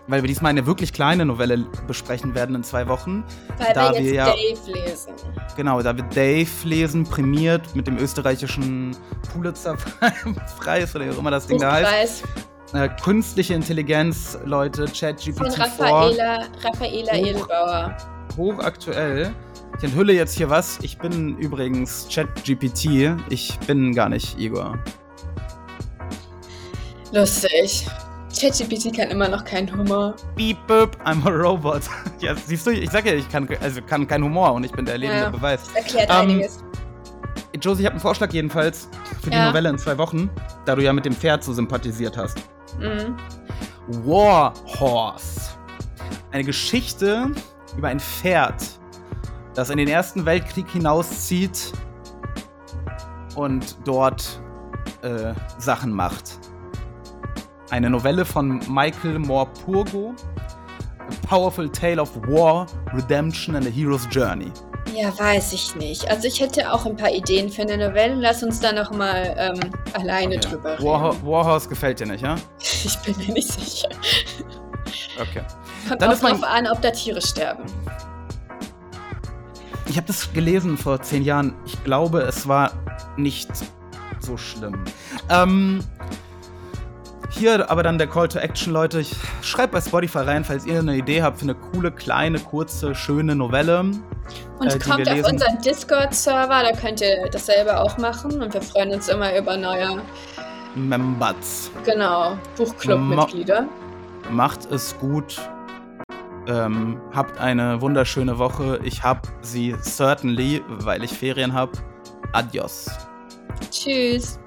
[SPEAKER 1] Weil wir diesmal eine wirklich kleine Novelle besprechen werden in zwei Wochen.
[SPEAKER 4] Weil
[SPEAKER 1] Da
[SPEAKER 4] wir jetzt
[SPEAKER 1] wir ja-
[SPEAKER 4] Dave lesen.
[SPEAKER 1] Genau, da wir Dave lesen, prämiert mit dem österreichischen Pulitzer-Preis oder wie auch immer das Ding da heißt. Äh, künstliche Intelligenz, Leute,
[SPEAKER 4] von
[SPEAKER 1] ChatGPT-4,
[SPEAKER 4] Raffaela, Raffaela
[SPEAKER 1] Hoch.
[SPEAKER 4] Edelbauer.
[SPEAKER 1] hochaktuell. Ich enthülle jetzt hier was. Ich bin übrigens ChatGPT. Ich bin gar nicht Igor.
[SPEAKER 4] Lustig. ChatGPT kann immer noch keinen Humor.
[SPEAKER 1] Beep, boop, I'm a robot. ja, siehst du, ich sag ja, ich kann, also kann keinen Humor und ich bin der lebende
[SPEAKER 4] Ja.
[SPEAKER 1] Beweis.
[SPEAKER 4] Das erklärt
[SPEAKER 1] Ähm,
[SPEAKER 4] einiges.
[SPEAKER 1] Josie, ich habe einen Vorschlag jedenfalls für die
[SPEAKER 4] Ja.
[SPEAKER 1] Novelle in zwei Wochen, da du ja mit dem Pferd so sympathisiert hast.
[SPEAKER 4] Mhm.
[SPEAKER 1] War Horse. Eine Geschichte über ein Pferd, das in den Ersten Weltkrieg hinauszieht und dort äh, Sachen macht. Eine Novelle von Michael Morpurgo. A Powerful Tale of War, Redemption and a Hero's Journey.
[SPEAKER 4] Ja, weiß ich nicht. Also ich hätte auch ein paar Ideen für eine Novelle. Lass uns da noch mal ähm, alleine drüber reden.
[SPEAKER 1] War, Warhorse gefällt dir nicht, ja?
[SPEAKER 4] Ich bin mir nicht sicher.
[SPEAKER 1] Okay.
[SPEAKER 4] Kommt
[SPEAKER 1] Dann
[SPEAKER 4] auch drauf an, ob da Tiere sterben.
[SPEAKER 1] Ich habe das gelesen vor zehn Jahren. Ich glaube, es war nicht so schlimm. Ähm, hier aber dann der Call to Action, Leute. Ich schreibt bei Spotify rein, falls ihr eine Idee habt für eine coole, kleine, kurze, schöne Novelle.
[SPEAKER 4] Und
[SPEAKER 1] äh,
[SPEAKER 4] kommt auf
[SPEAKER 1] lesen.
[SPEAKER 4] unseren Discord-Server, da könnt ihr dasselbe auch machen. Und wir freuen uns immer über neue
[SPEAKER 1] Members.
[SPEAKER 4] Genau, Buchclub-Mitglieder.
[SPEAKER 1] Ma macht es gut. Ähm, habt eine wunderschöne Woche. Ich hab sie certainly, weil ich Ferien hab. Adios.
[SPEAKER 4] Tschüss.